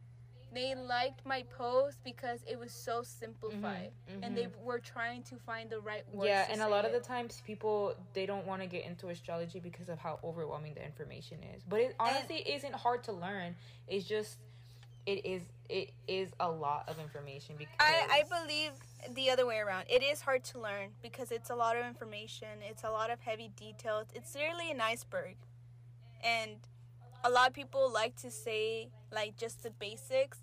they liked my post because it was so simplified, Mhm, and mhm. they were trying to find the right words. yeah to and a say lot of the times people they don't want to get into astrology because of how overwhelming the information is but it honestly isn't hard to learn it's just it is it is a lot of information because I, I believe the other way around. It is hard to learn because it's a lot of information. It's a lot of heavy details. It's literally an iceberg. And a lot of people like to say like just the basics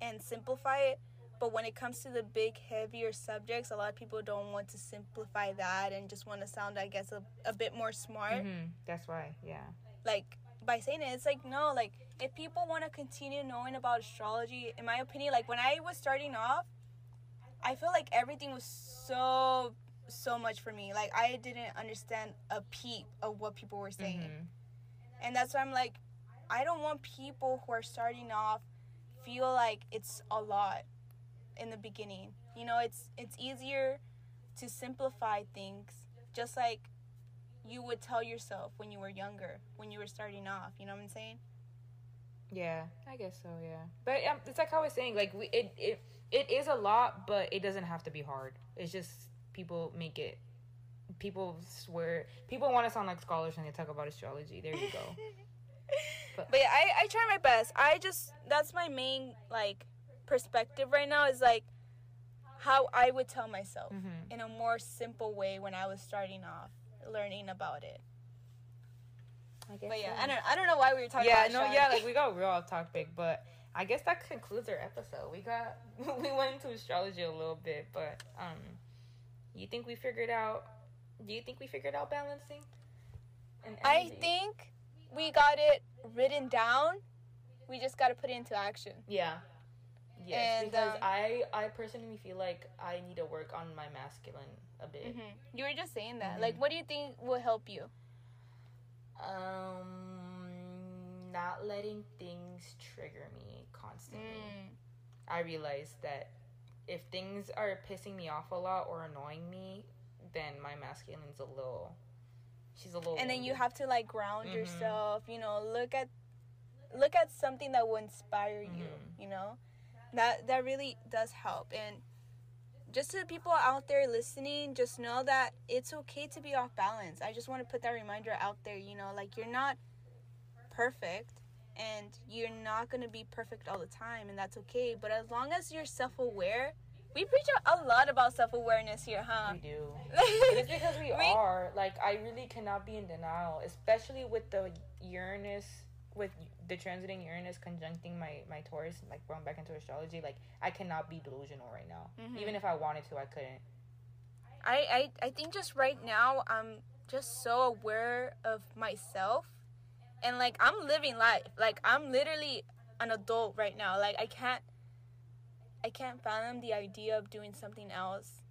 and simplify it. But when it comes to the big, heavier subjects, a lot of people don't want to simplify that and just want to sound, I guess, a, a bit more smart. Mhm, that's why yeah Like, by saying it, it's like, no, like, if people want to continue knowing about astrology, in my opinion, like, when I was starting off, I feel like everything was so, so much for me. Like, I didn't understand a peep of what people were saying. Mhm. And that's why I'm like, I don't want people who are starting off feel like it's a lot in the beginning. You know, it's it's easier to simplify things just like you would tell yourself when you were younger, when you were starting off, you know what I'm saying? yeah i guess so yeah but um, it's like i was saying like we it, it it is a lot but it doesn't have to be hard it's just people make it people swear people want to sound like scholars when they talk about astrology there you go <laughs> But- But yeah, I, I try my best. I just that's my main like perspective right now is like how I would tell myself Mhm. in a more simple way when I was starting off learning about it. I guess But yeah, so. I don't I don't know why we were talking yeah, about no, astrology. yeah, like <laughs> we got real off topic, but I guess that concludes our episode. We got <laughs> we went into astrology a little bit, but um, you think we figured out? Do you think we figured out balancing? And I think we got it written down. We just got to put it into action. yeah. Yes, And, because um, I I personally feel like I need to work on my masculine a bit. hmm You were just saying that. Mhm. Like, what do you think will help you? Um, not letting things trigger me constantly. Mm. I realized that if things are pissing me off a lot or annoying me, then my masculine's a little. She's a little. And then you have to like ground Mhm. yourself. You know, look at look at something that will inspire you. Mhm. You know, that that really does help. And just to the people out there listening, just know that it's okay to be off balance. I just want to put that reminder out there. You know, like you're not perfect. And you're not gonna be perfect all the time, and that's okay. But as long as you're self-aware, we preach a lot about self-awareness here, huh? We do. <laughs> it's because we, We- are. Like, I really cannot be in denial, especially with the Uranus, with the transiting Uranus conjuncting my, my Taurus, like going back into astrology. Like, I cannot be delusional right now. Mhm. Even if I wanted to, I couldn't. I, I I think just right now I'm just so aware of myself and like I'm living life. Like I'm literally an adult right now. Like I can't I can't fathom the idea of doing something else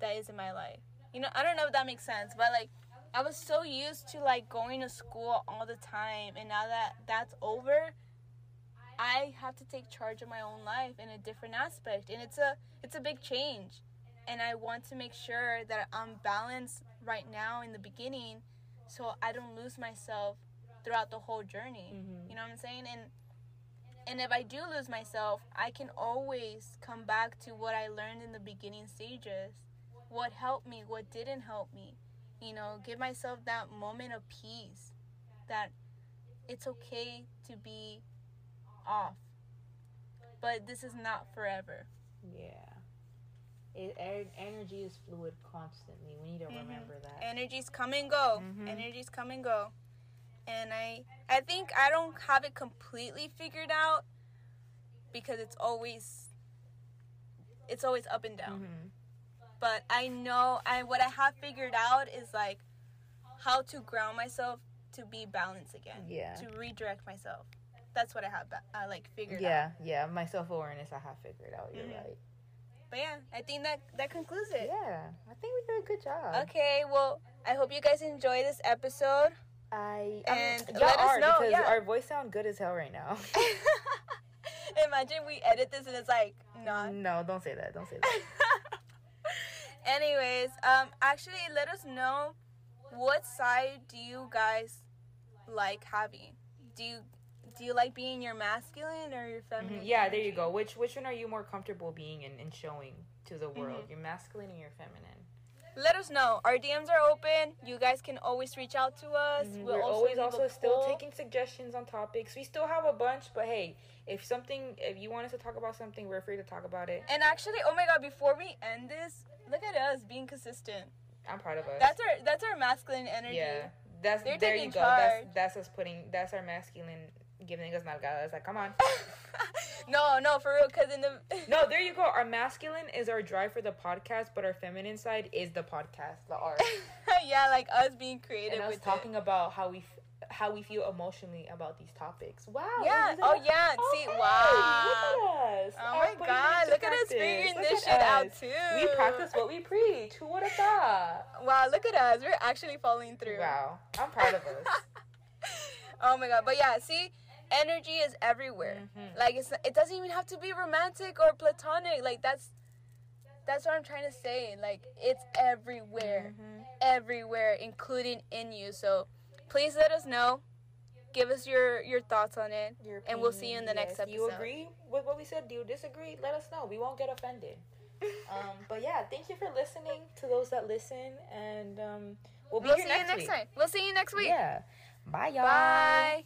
that is in my life. You know, I don't know if that makes sense, but like I was so used to like going to school all the time and now that that's over, I have to take charge of my own life in a different aspect, and it's a it's a big change, and I want to make sure that I'm balanced right now in the beginning, so I don't lose myself throughout the whole journey. Mhm. You know what I'm saying? And and if I do lose myself, I can always come back to what I learned in the beginning stages. What helped me, what didn't help me. You know, give myself that moment of peace that it's okay to be off. But this is not forever. Yeah. It, en- energy is fluid constantly. We need to Mhm. remember that. Energies come and go. Mhm. Energies come and go. And I I think I don't have it completely figured out because it's always it's always up and down. Mhm. But I know I what I have figured out is like how to ground myself to be balanced again. Yeah. To redirect myself. That's what I have I like figured out. Yeah, yeah. My self awareness, I have figured out. You're Mhm. right. But yeah, I think that that concludes it. Yeah, I think we did a good job. Okay, well, I hope you guys enjoy this episode. I And um, let us know, because yeah. our voice sound good as hell right now. <laughs> Imagine we edit this and it's like not. no, don't say that. Don't say that. <laughs> Anyways, um, actually, let us know what side do you guys like having? Do you do you like being your masculine or your feminine? Mhm. Yeah, there you go. Which which one are you more comfortable being and, and showing to the world? Mhm. Your masculine or your feminine? Let us know. Our DMs are open. You guys can always reach out to us. Mhm. We'll We're always also still poll. taking suggestions on topics. We still have a bunch, but hey, if something, if you want us to talk about something, we're free to talk about it. And actually, oh my god! Before we end this, look at us being consistent. I'm proud of us. That's our that's our masculine energy. yeah. That's They're there you go. charge. That's that's us putting. That's our masculine giving us nalgadas. Like, come on. <laughs> no, no, for real. Cause in the <laughs> No, there you go. Our masculine is our drive for the podcast, but our feminine side is the podcast, the art, <laughs> yeah, like us being creative and us with it. talking about how we f- how we feel emotionally about these topics. Wow. Yeah. Oh yeah. Oh, See. hey, wow. Look at us. Oh I'm my god, look at us figuring Look this shit out too. We practice what we preach. Who would have thought? Wow, look at us. We're actually following through. Wow. I'm proud of us. <laughs> oh my god. But yeah, see, energy is everywhere. Mhm. Like it's it doesn't even have to be romantic or platonic. Like that's that's what I'm trying to say. Like it's everywhere. Mhm. Everywhere, including in you. So please let us know. Give us your your thoughts on it. Your And we'll see you in the opinion, next yes. You agree with what we said? Do you disagree? Let us know. We won't get offended. <laughs> um, but yeah, thank you for listening to those that listen, and um, we'll be We'll here see you next next week. time. We'll see you next week. Yeah. Bye, y'all. Bye.